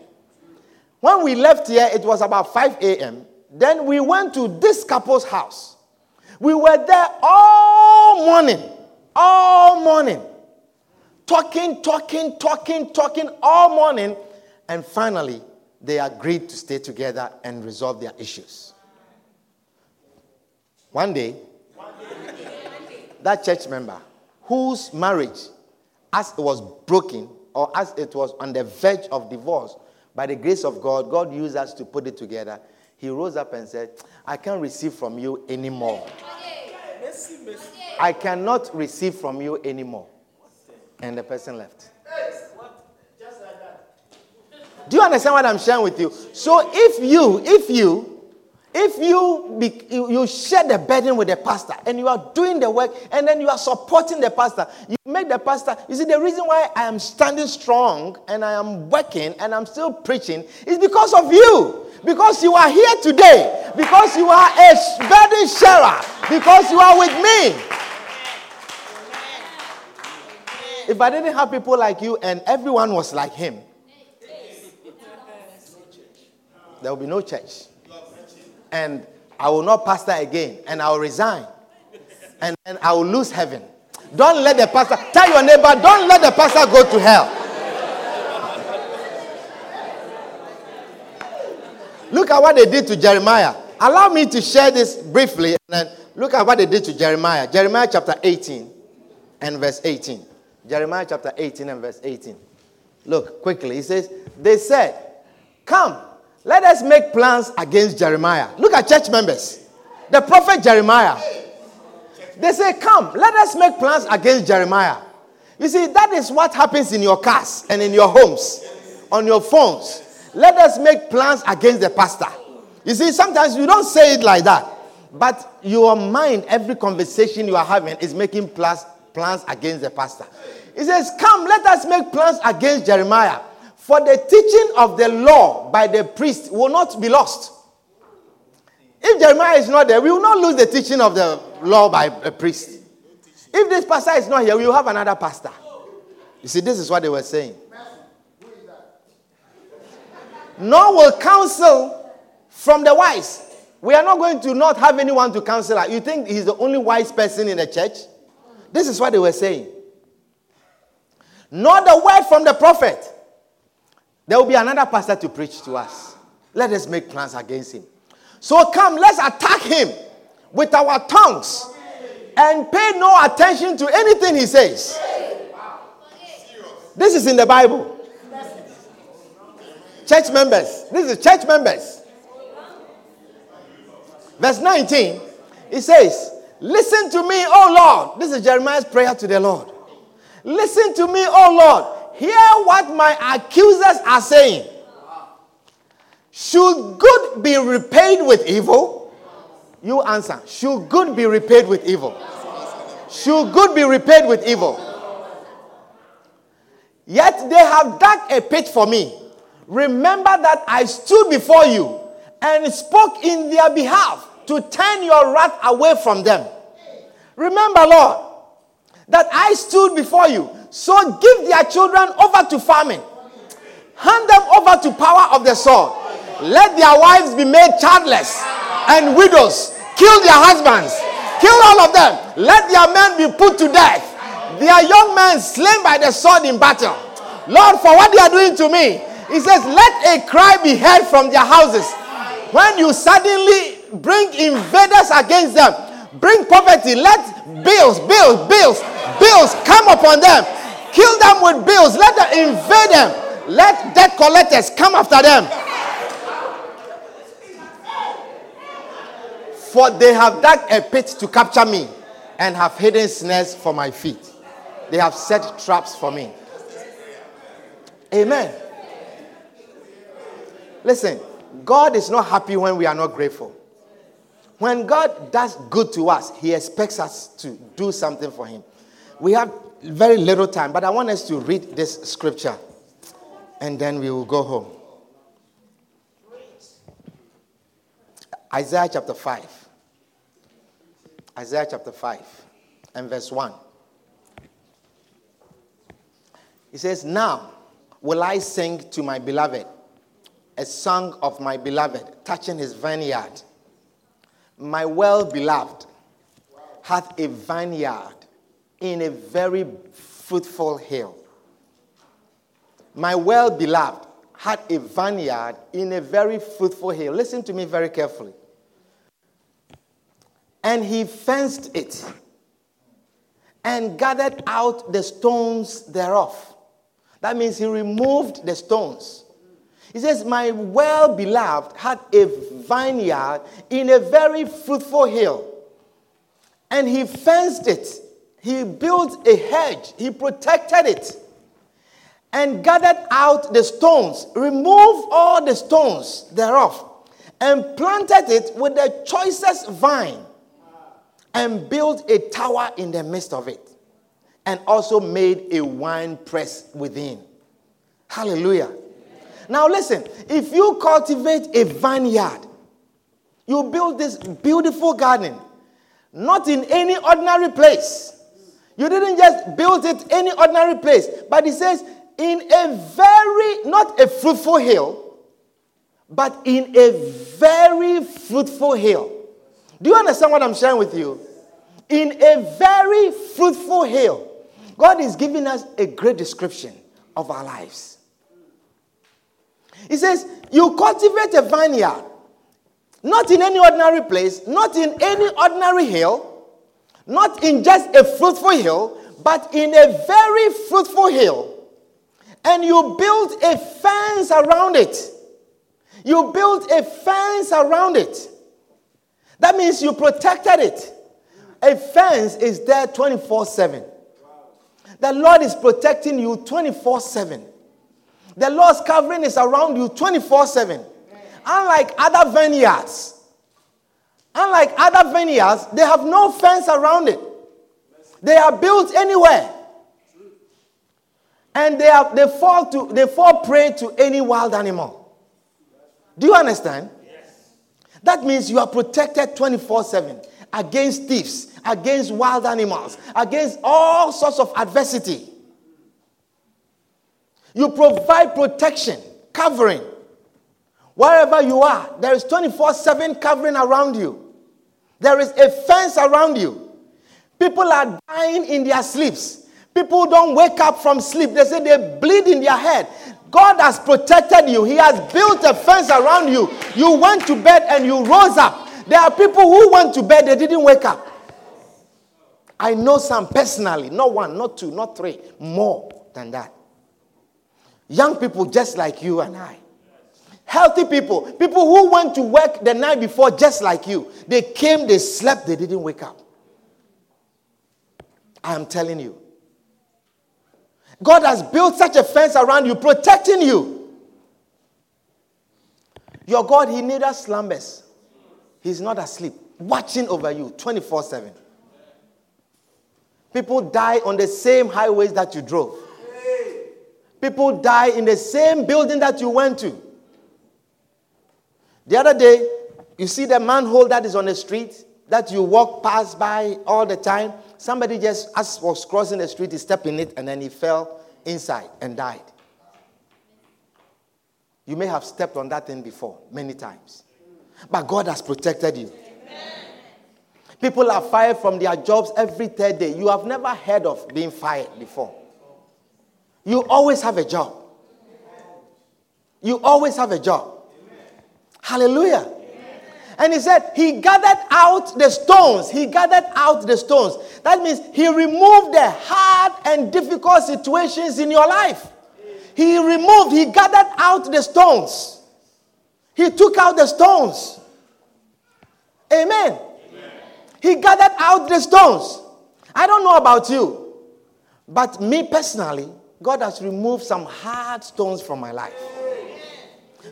Speaker 3: When we left here, it was about 5 a.m. Then we went to this couple's house. We were there all morning, all morning, talking, talking, talking, talking all morning. And finally, they agreed to stay together and resolve their issues. One day, that church member whose marriage, as it was broken or as it was on the verge of divorce, by the grace of God, God used us to put it together. He rose up and said, I can't receive from you anymore. I cannot receive from you anymore. And the person left. Do you understand what I'm sharing with you? So if you, if you if you, be, you, you share the burden with the pastor and you are doing the work and then you are supporting the pastor, you make the pastor. You see, the reason why I am standing strong and I am working and I'm still preaching is because of you. Because you are here today. Because you are a burden sharer. Because you are with me. If I didn't have people like you and everyone was like him, there will be no church and I will not pastor again and I will resign and then I will lose heaven. Don't let the pastor, tell your neighbor, don't let the pastor go to hell. Look at what they did to Jeremiah. Allow me to share this briefly and look at what they did to Jeremiah. Jeremiah chapter 18 and verse 18. Jeremiah chapter 18 and verse 18. Look quickly. He says, They said, Come, let us make plans against Jeremiah. Look at church members. The prophet Jeremiah. They say, Come, let us make plans against Jeremiah. You see, that is what happens in your cars and in your homes, on your phones. Let us make plans against the pastor. You see, sometimes you don't say it like that, but your mind, every conversation you are having, is making plans, plans against the pastor. He says, Come, let us make plans against Jeremiah. For the teaching of the law by the priest will not be lost. If Jeremiah is not there, we will not lose the teaching of the law by a priest. If this pastor is not here, we will have another pastor. You see, this is what they were saying. Nor will counsel from the wise. We are not going to not have anyone to counsel. You think he's the only wise person in the church? This is what they were saying. Not the word from the prophet. There will be another pastor to preach to us. Let us make plans against him. So come, let's attack him with our tongues and pay no attention to anything he says. This is in the Bible. Church members. This is church members. Verse 19, it says, Listen to me, O Lord. This is Jeremiah's prayer to the Lord. Listen to me, O Lord hear what my accusers are saying. Should good be repaid with evil? You answer. Should good be repaid with evil? Should good be repaid with evil? Yet they have dug a pit for me. Remember that I stood before you and spoke in their behalf to turn your wrath away from them. Remember, Lord, that I stood before you so give their children over to famine. Hand them over to power of the sword. Let their wives be made childless and widows. Kill their husbands. Kill all of them. Let their men be put to death. Their young men slain by the sword in battle. Lord, for what they are doing to me, he says, let a cry be heard from their houses. When you suddenly bring invaders against them, bring poverty, let bills, bills, bills, bills come upon them. Kill them with bills. Let them invade them. Let debt collectors come after them. For they have dug a pit to capture me and have hidden snares for my feet. They have set traps for me. Amen. Listen, God is not happy when we are not grateful. When God does good to us, He expects us to do something for Him. We have very little time, but I want us to read this scripture and then we will go home. Isaiah chapter 5. Isaiah chapter 5 and verse 1. He says, Now will I sing to my beloved a song of my beloved touching his vineyard. My well beloved hath a vineyard in a very fruitful hill. My well beloved had a vineyard in a very fruitful hill. Listen to me very carefully. And he fenced it and gathered out the stones thereof. That means he removed the stones. He says, My well beloved had a vineyard in a very fruitful hill. And he fenced it. He built a hedge. He protected it and gathered out the stones, removed all the stones thereof, and planted it with the choicest vine, and built a tower in the midst of it, and also made a wine press within. Hallelujah. Now, listen if you cultivate a vineyard, you build this beautiful garden, not in any ordinary place. You didn't just build it any ordinary place, but it says in a very, not a fruitful hill, but in a very fruitful hill. Do you understand what I'm sharing with you? In a very fruitful hill. God is giving us a great description of our lives. He says, You cultivate a vineyard, not in any ordinary place, not in any ordinary hill, not in just a fruitful hill, but in a very fruitful hill and you build a fence around it. You build a fence around it. That means you protected it. A fence is there 24 7. The Lord is protecting you 24 7. The Lord's covering is around you 24 7. Unlike other vineyards, unlike other vineyards, they have no fence around it. They are built anywhere and they, are, they, fall to, they fall prey to any wild animal. Do you understand? Yes. That means you are protected 24 7 against thieves, against wild animals, against all sorts of adversity. You provide protection, covering. Wherever you are, there is 24 7 covering around you. There is a fence around you. People are dying in their sleeps. People don't wake up from sleep. They say they bleed in their head. God has protected you. He has built a fence around you. You went to bed and you rose up. There are people who went to bed, they didn't wake up. I know some personally, not one, not two, not three, more than that. Young people just like you and I. Healthy people, people who went to work the night before just like you. They came, they slept, they didn't wake up. I am telling you. God has built such a fence around you, protecting you. Your God, He neither slumbers, He's not asleep, watching over you 24 7. People die on the same highways that you drove. People die in the same building that you went to. The other day, you see the manhole that is on the street that you walk past by all the time. Somebody just, as was crossing the street, he stepped in it and then he fell inside and died. You may have stepped on that thing before, many times. But God has protected you. People are fired from their jobs every third day. You have never heard of being fired before. You always have a job. You always have a job. Hallelujah. And he said, He gathered out the stones. He gathered out the stones. That means He removed the hard and difficult situations in your life. He removed, He gathered out the stones. He took out the stones. Amen. Amen. He gathered out the stones. I don't know about you, but me personally, God has removed some hard stones from my life.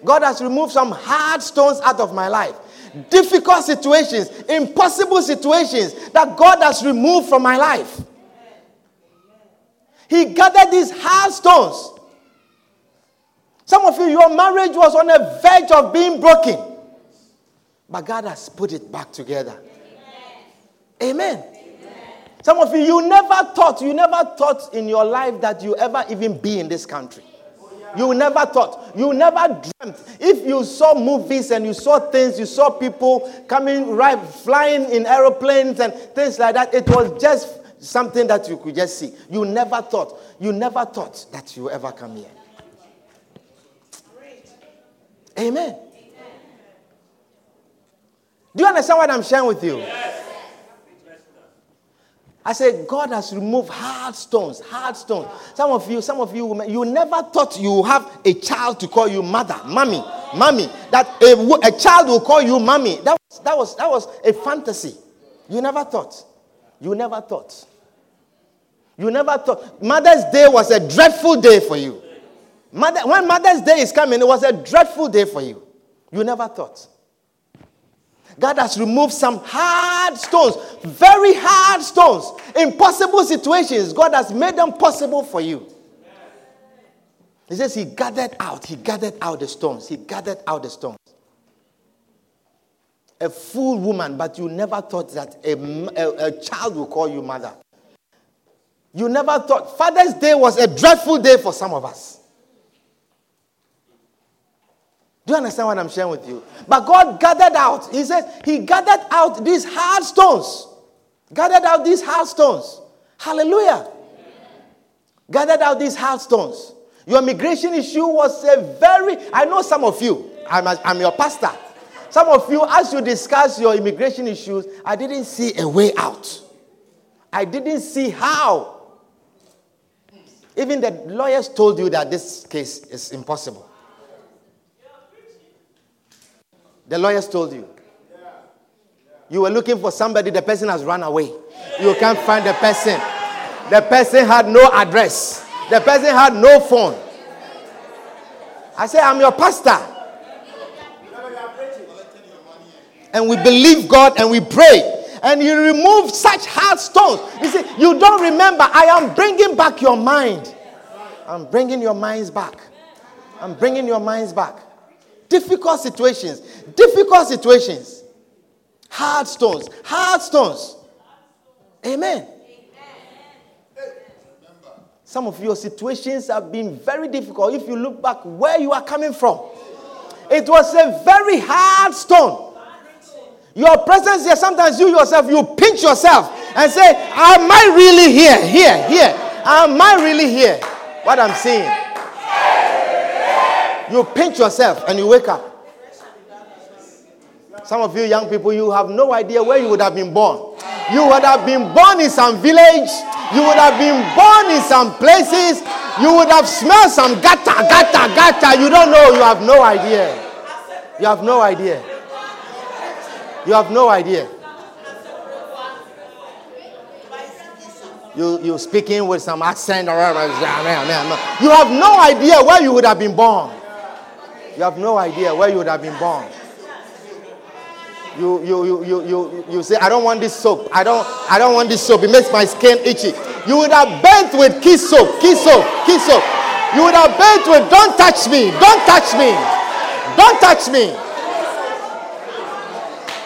Speaker 3: God has removed some hard stones out of my life difficult situations, impossible situations that God has removed from my life. He gathered these hard stones. Some of you, your marriage was on the verge of being broken. But God has put it back together. Amen. Amen. Some of you, you never thought, you never thought in your life that you ever even be in this country. You never thought, you never dreamt. If you saw movies and you saw things, you saw people coming right, flying in aeroplanes and things like that, it was just something that you could just see. You never thought, you never thought that you ever come here. Amen. Do you understand what I'm sharing with you? Yes. I said, God has removed hard stones, hard stones. Some of you, some of you, women, you never thought you have a child to call you mother, mommy, mommy. That a, a child will call you mommy. That was, that was, that was a fantasy. You never thought. You never thought. You never thought. Mother's Day was a dreadful day for you. Mother, when Mother's Day is coming, it was a dreadful day for you. You never thought. God has removed some hard stones, very hard stones, impossible situations. God has made them possible for you. He says he gathered out, he gathered out the stones, he gathered out the stones. A fool woman, but you never thought that a, a, a child will call you mother. You never thought Father's Day was a dreadful day for some of us. Do you understand what I'm sharing with you? But God gathered out. He says, He gathered out these hard stones. Gathered out these hard stones. Hallelujah. Gathered out these hard stones. Your migration issue was a very, I know some of you, I'm, a, I'm your pastor. Some of you, as you discuss your immigration issues, I didn't see a way out. I didn't see how. Even the lawyers told you that this case is impossible. The lawyers told you. You were looking for somebody, the person has run away. You can't find the person. The person had no address, the person had no phone. I say, I'm your pastor. And we believe God and we pray. And you remove such hard stones. You see, you don't remember. I am bringing back your mind. I'm bringing your minds back. I'm bringing your minds back. Difficult situations, difficult situations. Hard stones, hard stones. Amen. Some of your situations have been very difficult. If you look back where you are coming from, it was a very hard stone. Your presence here, sometimes you yourself, you pinch yourself and say, Am I really here? Here, here. Am I really here? What I'm saying. You pinch yourself and you wake up. Some of you young people, you have no idea where you would have been born. You would have been born in some village. You would have been born in some places. You would have smelled some gata, gata, gata. You don't know. You have no idea. You have no idea. You have no idea. You, you speaking with some accent. You have no idea where you would have been born. You have no idea where you would have been born. You, you, you, you, you, you say, I don't want this soap. I don't, I don't want this soap. It makes my skin itchy. You would have bathed with kiss soap, kiss soap, kiss soap. You would have bathed with, don't touch me, don't touch me, don't touch me.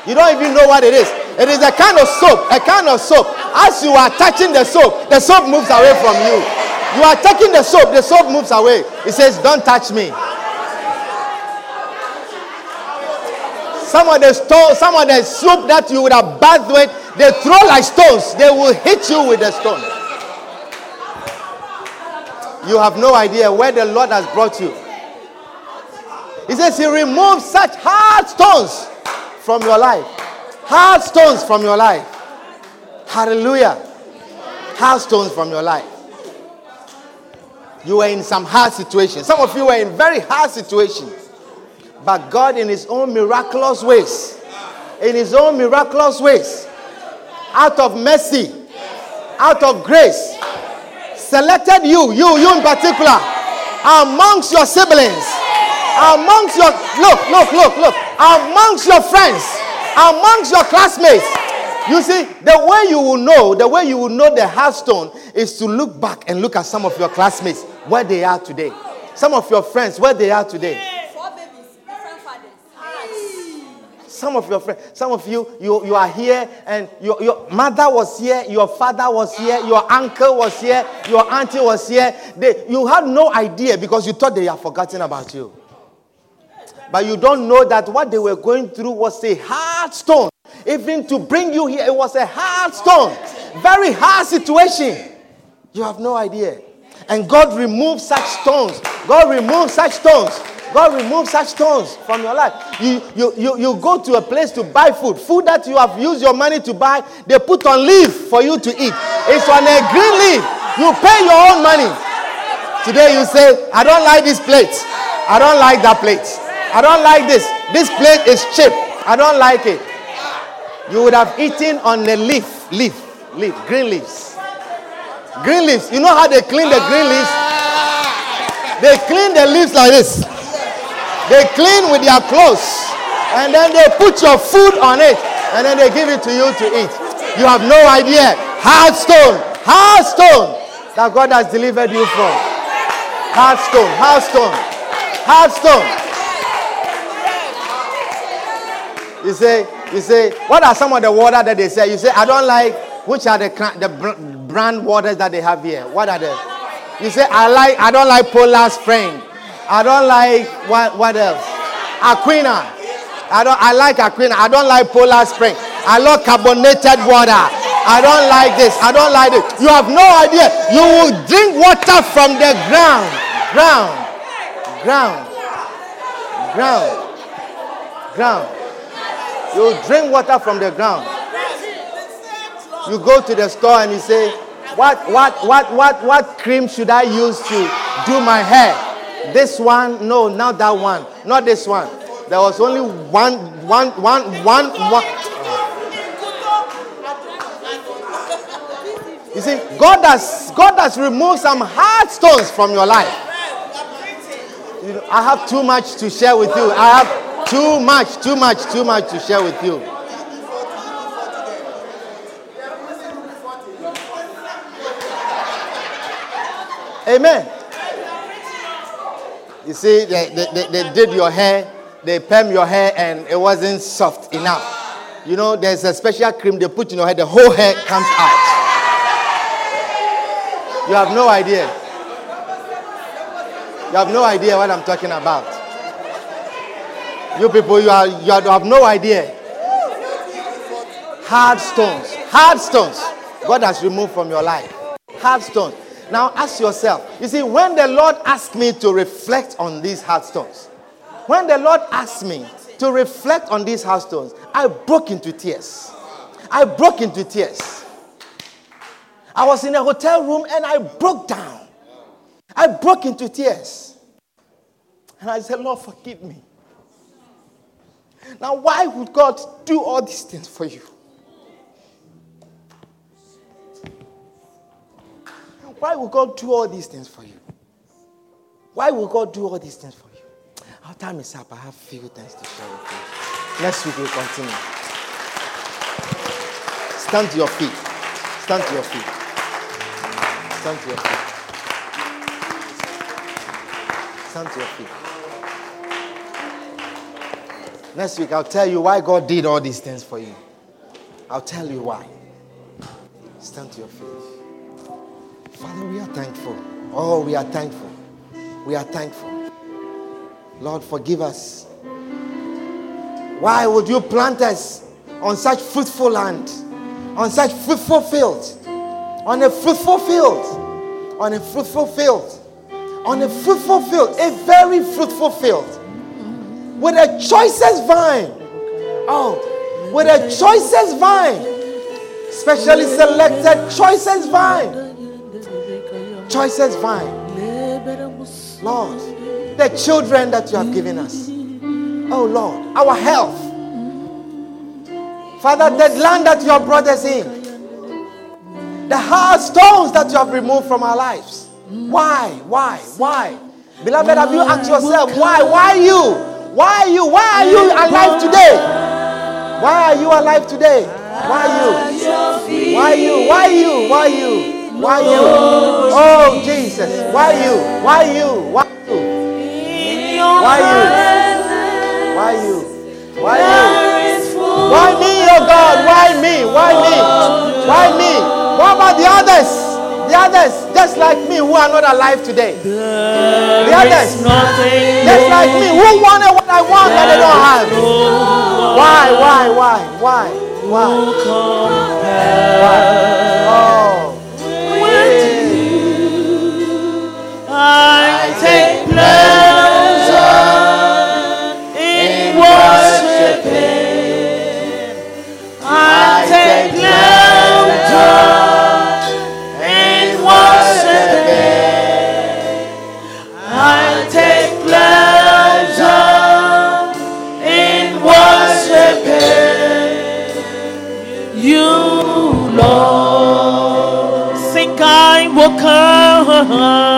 Speaker 3: You don't even know what it is. It is a kind of soap, a kind of soap. As you are touching the soap, the soap moves away from you. You are taking the soap, the soap moves away. It says, Don't touch me. Some of the stone, some of the soup that you would have bathed with, they throw like stones. They will hit you with the stone. You have no idea where the Lord has brought you. He says he removes such hard stones from your life. Hard stones from your life. Hallelujah. Hard stones from your life. You were in some hard situations. Some of you were in very hard situations. But God, in His own miraculous ways, in His own miraculous ways, out of mercy, out of grace, selected you, you, you in particular, amongst your siblings, amongst your, look, look, look, look, amongst your friends, amongst your classmates. You see, the way you will know, the way you will know the hearthstone is to look back and look at some of your classmates, where they are today. Some of your friends, where they are today. Some of your friends, some of you, you, you are here and your, your mother was here, your father was here, your uncle was here, your auntie was here. They, you had no idea because you thought they had forgotten about you. But you don't know that what they were going through was a hard stone. Even to bring you here, it was a hard stone. Very hard situation. You have no idea. And God removed such stones. God removed such stones. God removes such stones from your life. You, you, you, you go to a place to buy food. Food that you have used your money to buy, they put on leaf for you to eat. It's on a green leaf. You pay your own money. Today you say, I don't like this plate. I don't like that plate. I don't like this. This plate is cheap. I don't like it. You would have eaten on a leaf, leaf, leaf, green leaves. Green leaves. You know how they clean the green leaves? They clean the leaves like this. They clean with their clothes. And then they put your food on it. And then they give it to you to eat. You have no idea. Hard stone. Hard stone that God has delivered you from. Hard stone. Hard stone. Hard stone. You say, you say, what are some of the water that they say? You say, I don't like, which are the, the brand waters that they have here? What are the, you say, I like, I don't like Poland Spring. I don't like, what, what else? Aquina. I don't, I like Aquina. I don't like Poland Spring. I love carbonated water. I don't like this. I don't like this. You have no idea. You will drink water from the ground. Ground. Ground. Ground. Ground. You drink water from the ground. You go to the store and you say, what, what, what, what, what cream should I use to do my hair? This one? No, not that one. Not this one. There was only one, one, one, one, one. You see, God has God has removed some hard stones from your life. I have too much to share with you. I have too much, too much, too much to share with you. Amen. You see, they, they, they, did your hair, they perm your hair, and it wasn't soft enough. You know, there's a special cream they put in your hair, the whole hair comes out. You have no idea. You have no idea what I'm talking about. You people, you, are, you have no idea. Hard stones. Hard stones. God has removed from your life. Hard stones. Now ask yourself. You see, when the Lord asked me to reflect on these hard stones, when the Lord asked me to reflect on these hard stones, I broke into tears. I broke into tears. I was in a hotel room and I broke down. I broke into tears. And I said, Lord, forgive me. Now, why would God do all these things for you? Why will God do all these things for you? Why will God do all these things for you? Our time is up. I have few things to share with you. Next week we'll continue. Stand to your feet. Stand to your feet. Stand to your feet. Stand to your feet. Next week, I'll tell you why God did all these things for you. I'll tell you why. Stand to your feet. Father, we are thankful. Oh, we are thankful. We are thankful. Lord, forgive us. Why would you plant us on such fruitful land, on such fruitful field, on a fruitful field, on a fruitful field, on a fruitful field, a very fruitful field? with a choicest vine. Oh, with a choicest vine. Specially selected choicest vine. Choicest vine. Lord, the children that you have given us. Oh Lord, our health. Father, the land that you have brought us in. The hard stones that you have removed from our lives. Why? Why? Why? Beloved, have you asked yourself, why? Why you? Why you? Why are you alive today? Why are you alive today? Why you? Why you? Why you? Why are you? Why you? Oh Jesus! Why you? Why you? Why you? Why you? Why you? Why you? Why me, oh God? Why me? Why me? Why me? What about the others? The others, just like me, who are not alive today. The others, just like me, who wanted what I want but they don't have. Why, why, why, why, why? Why? Oh.
Speaker 2: I take pleasure in worshiping. I take pleasure in worshiping. I take pleasure in worshiping you, I come.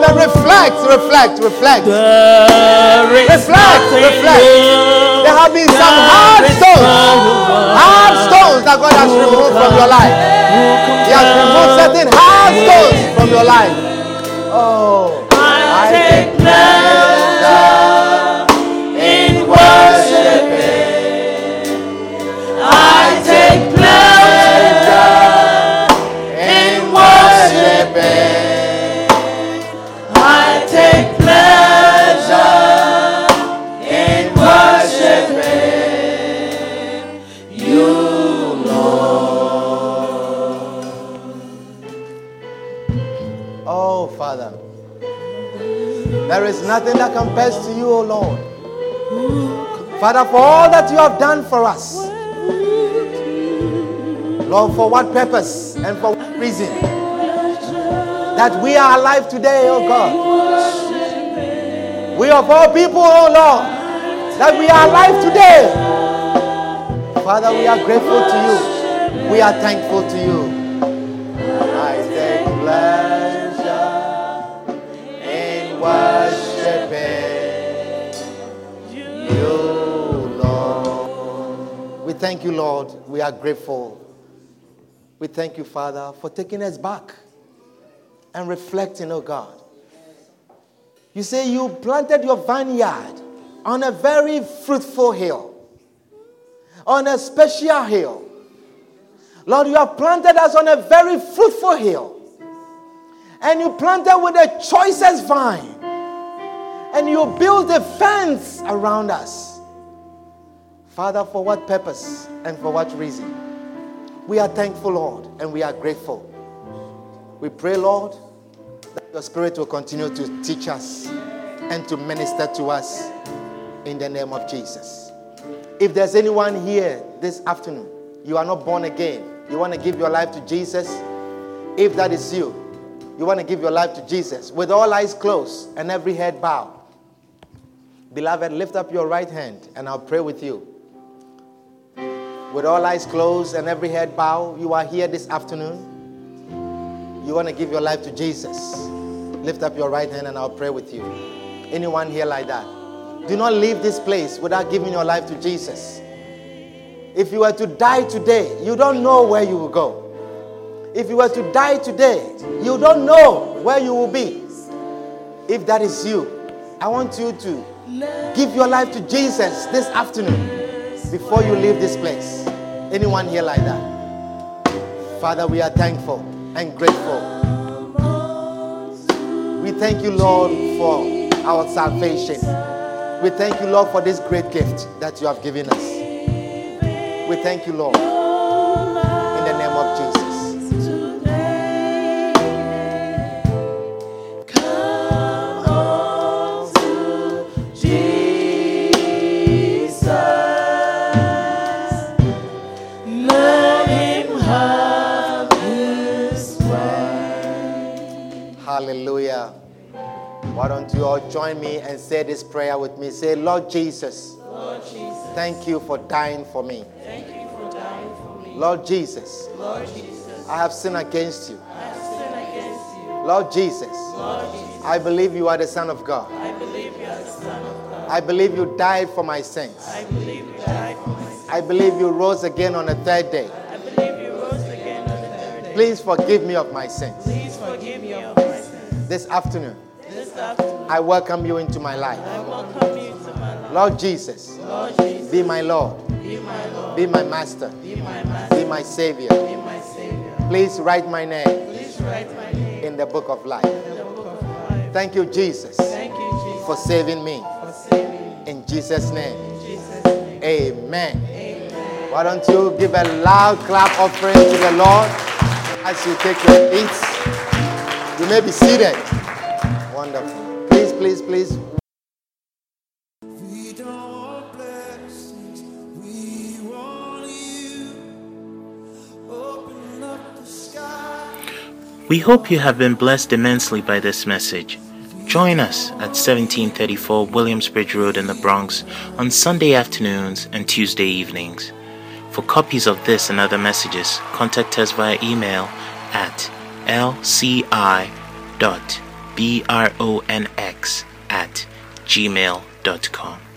Speaker 3: but reflect, reflect, reflect. Reflect, reflect. There have been some hard stones, hard stones that God has removed from your life. He has removed certain hard stones from your life. Oh, Father. There is nothing that compares to you, O Lord. Father, for all that you have done for us. Lord, for what purpose and for what reason? That we are alive today, oh God. We of all people, oh Lord, that we are alive today. Father, we are grateful to you. We are thankful to you. Thank you, Lord. We are grateful. We thank you, Father, for taking us back and reflecting, oh God. You say you planted your vineyard on a very fruitful hill, on a special hill. Lord, you have planted us on a very fruitful hill. And you planted with the choicest vine. And you built a fence around us. Father, for what purpose and for what reason? We are thankful, Lord, and we are grateful. We pray, Lord, that your Spirit will continue to teach us and to minister to us in the name of Jesus. If there's anyone here this afternoon, you are not born again, you want to give your life to Jesus, if that is you, you want to give your life to Jesus with all eyes closed and every head bowed. Beloved, lift up your right hand and I'll pray with you. With all eyes closed and every head bowed, you are here this afternoon. You want to give your life to Jesus. Lift up your right hand and I'll pray with you. Anyone here like that? Do not leave this place without giving your life to Jesus. If you were to die today, you don't know where you will go. If you were to die today, you don't know where you will be. If that is you, I want you to give your life to Jesus this afternoon before you leave this place. Anyone here like that? Father, we are thankful and grateful. We thank you, Lord, for our salvation. We thank you, Lord, for this great gift that you have given us. We thank you, Lord, Don't you all join me and say this prayer with me? Say, Lord Jesus,
Speaker 2: Lord Jesus,
Speaker 3: thank you for dying for me.
Speaker 2: thank you for dying for me.
Speaker 3: Lord Jesus,
Speaker 2: Lord Jesus,
Speaker 3: I have sinned against you.
Speaker 2: I have sinned against you.
Speaker 3: Lord Jesus, Lord Jesus, I believe you are the Son of God.
Speaker 2: I believe you are the Son of God.
Speaker 3: I believe you died for my sins.
Speaker 2: I believe you died for my sins.
Speaker 3: I believe you rose again on the third day.
Speaker 2: I believe you rose again on the third day.
Speaker 3: Please forgive me of my sins.
Speaker 2: Please forgive me of my sins.
Speaker 3: This afternoon,
Speaker 2: This afternoon,
Speaker 3: I welcome you into my life.
Speaker 2: I welcome you my life.
Speaker 3: Lord Jesus,
Speaker 2: Lord Jesus,
Speaker 3: be my Lord,
Speaker 2: be my Lord,
Speaker 3: be my Master,
Speaker 2: be my Master,
Speaker 3: be my Savior.
Speaker 2: be my Savior.
Speaker 3: Please write my name
Speaker 2: Please write my name
Speaker 3: in the book of life.
Speaker 2: in the book of life.
Speaker 3: Thank you, Jesus,
Speaker 2: Thank you, Jesus,
Speaker 3: for saving me.
Speaker 2: for saving me.
Speaker 3: In Jesus' name,
Speaker 2: In Jesus' name,
Speaker 3: amen.
Speaker 2: amen.
Speaker 3: Why don't you give a loud clap offering to the Lord as you take your seats? You may be seated. Wonderful. Please, please, please.
Speaker 4: We hope you have been blessed immensely by this message. Join us at 1734 Williamsbridge Road in the Bronx on Sunday afternoons and Tuesday evenings. For copies of this and other messages, contact us via email at lci.bronx at gmail.com.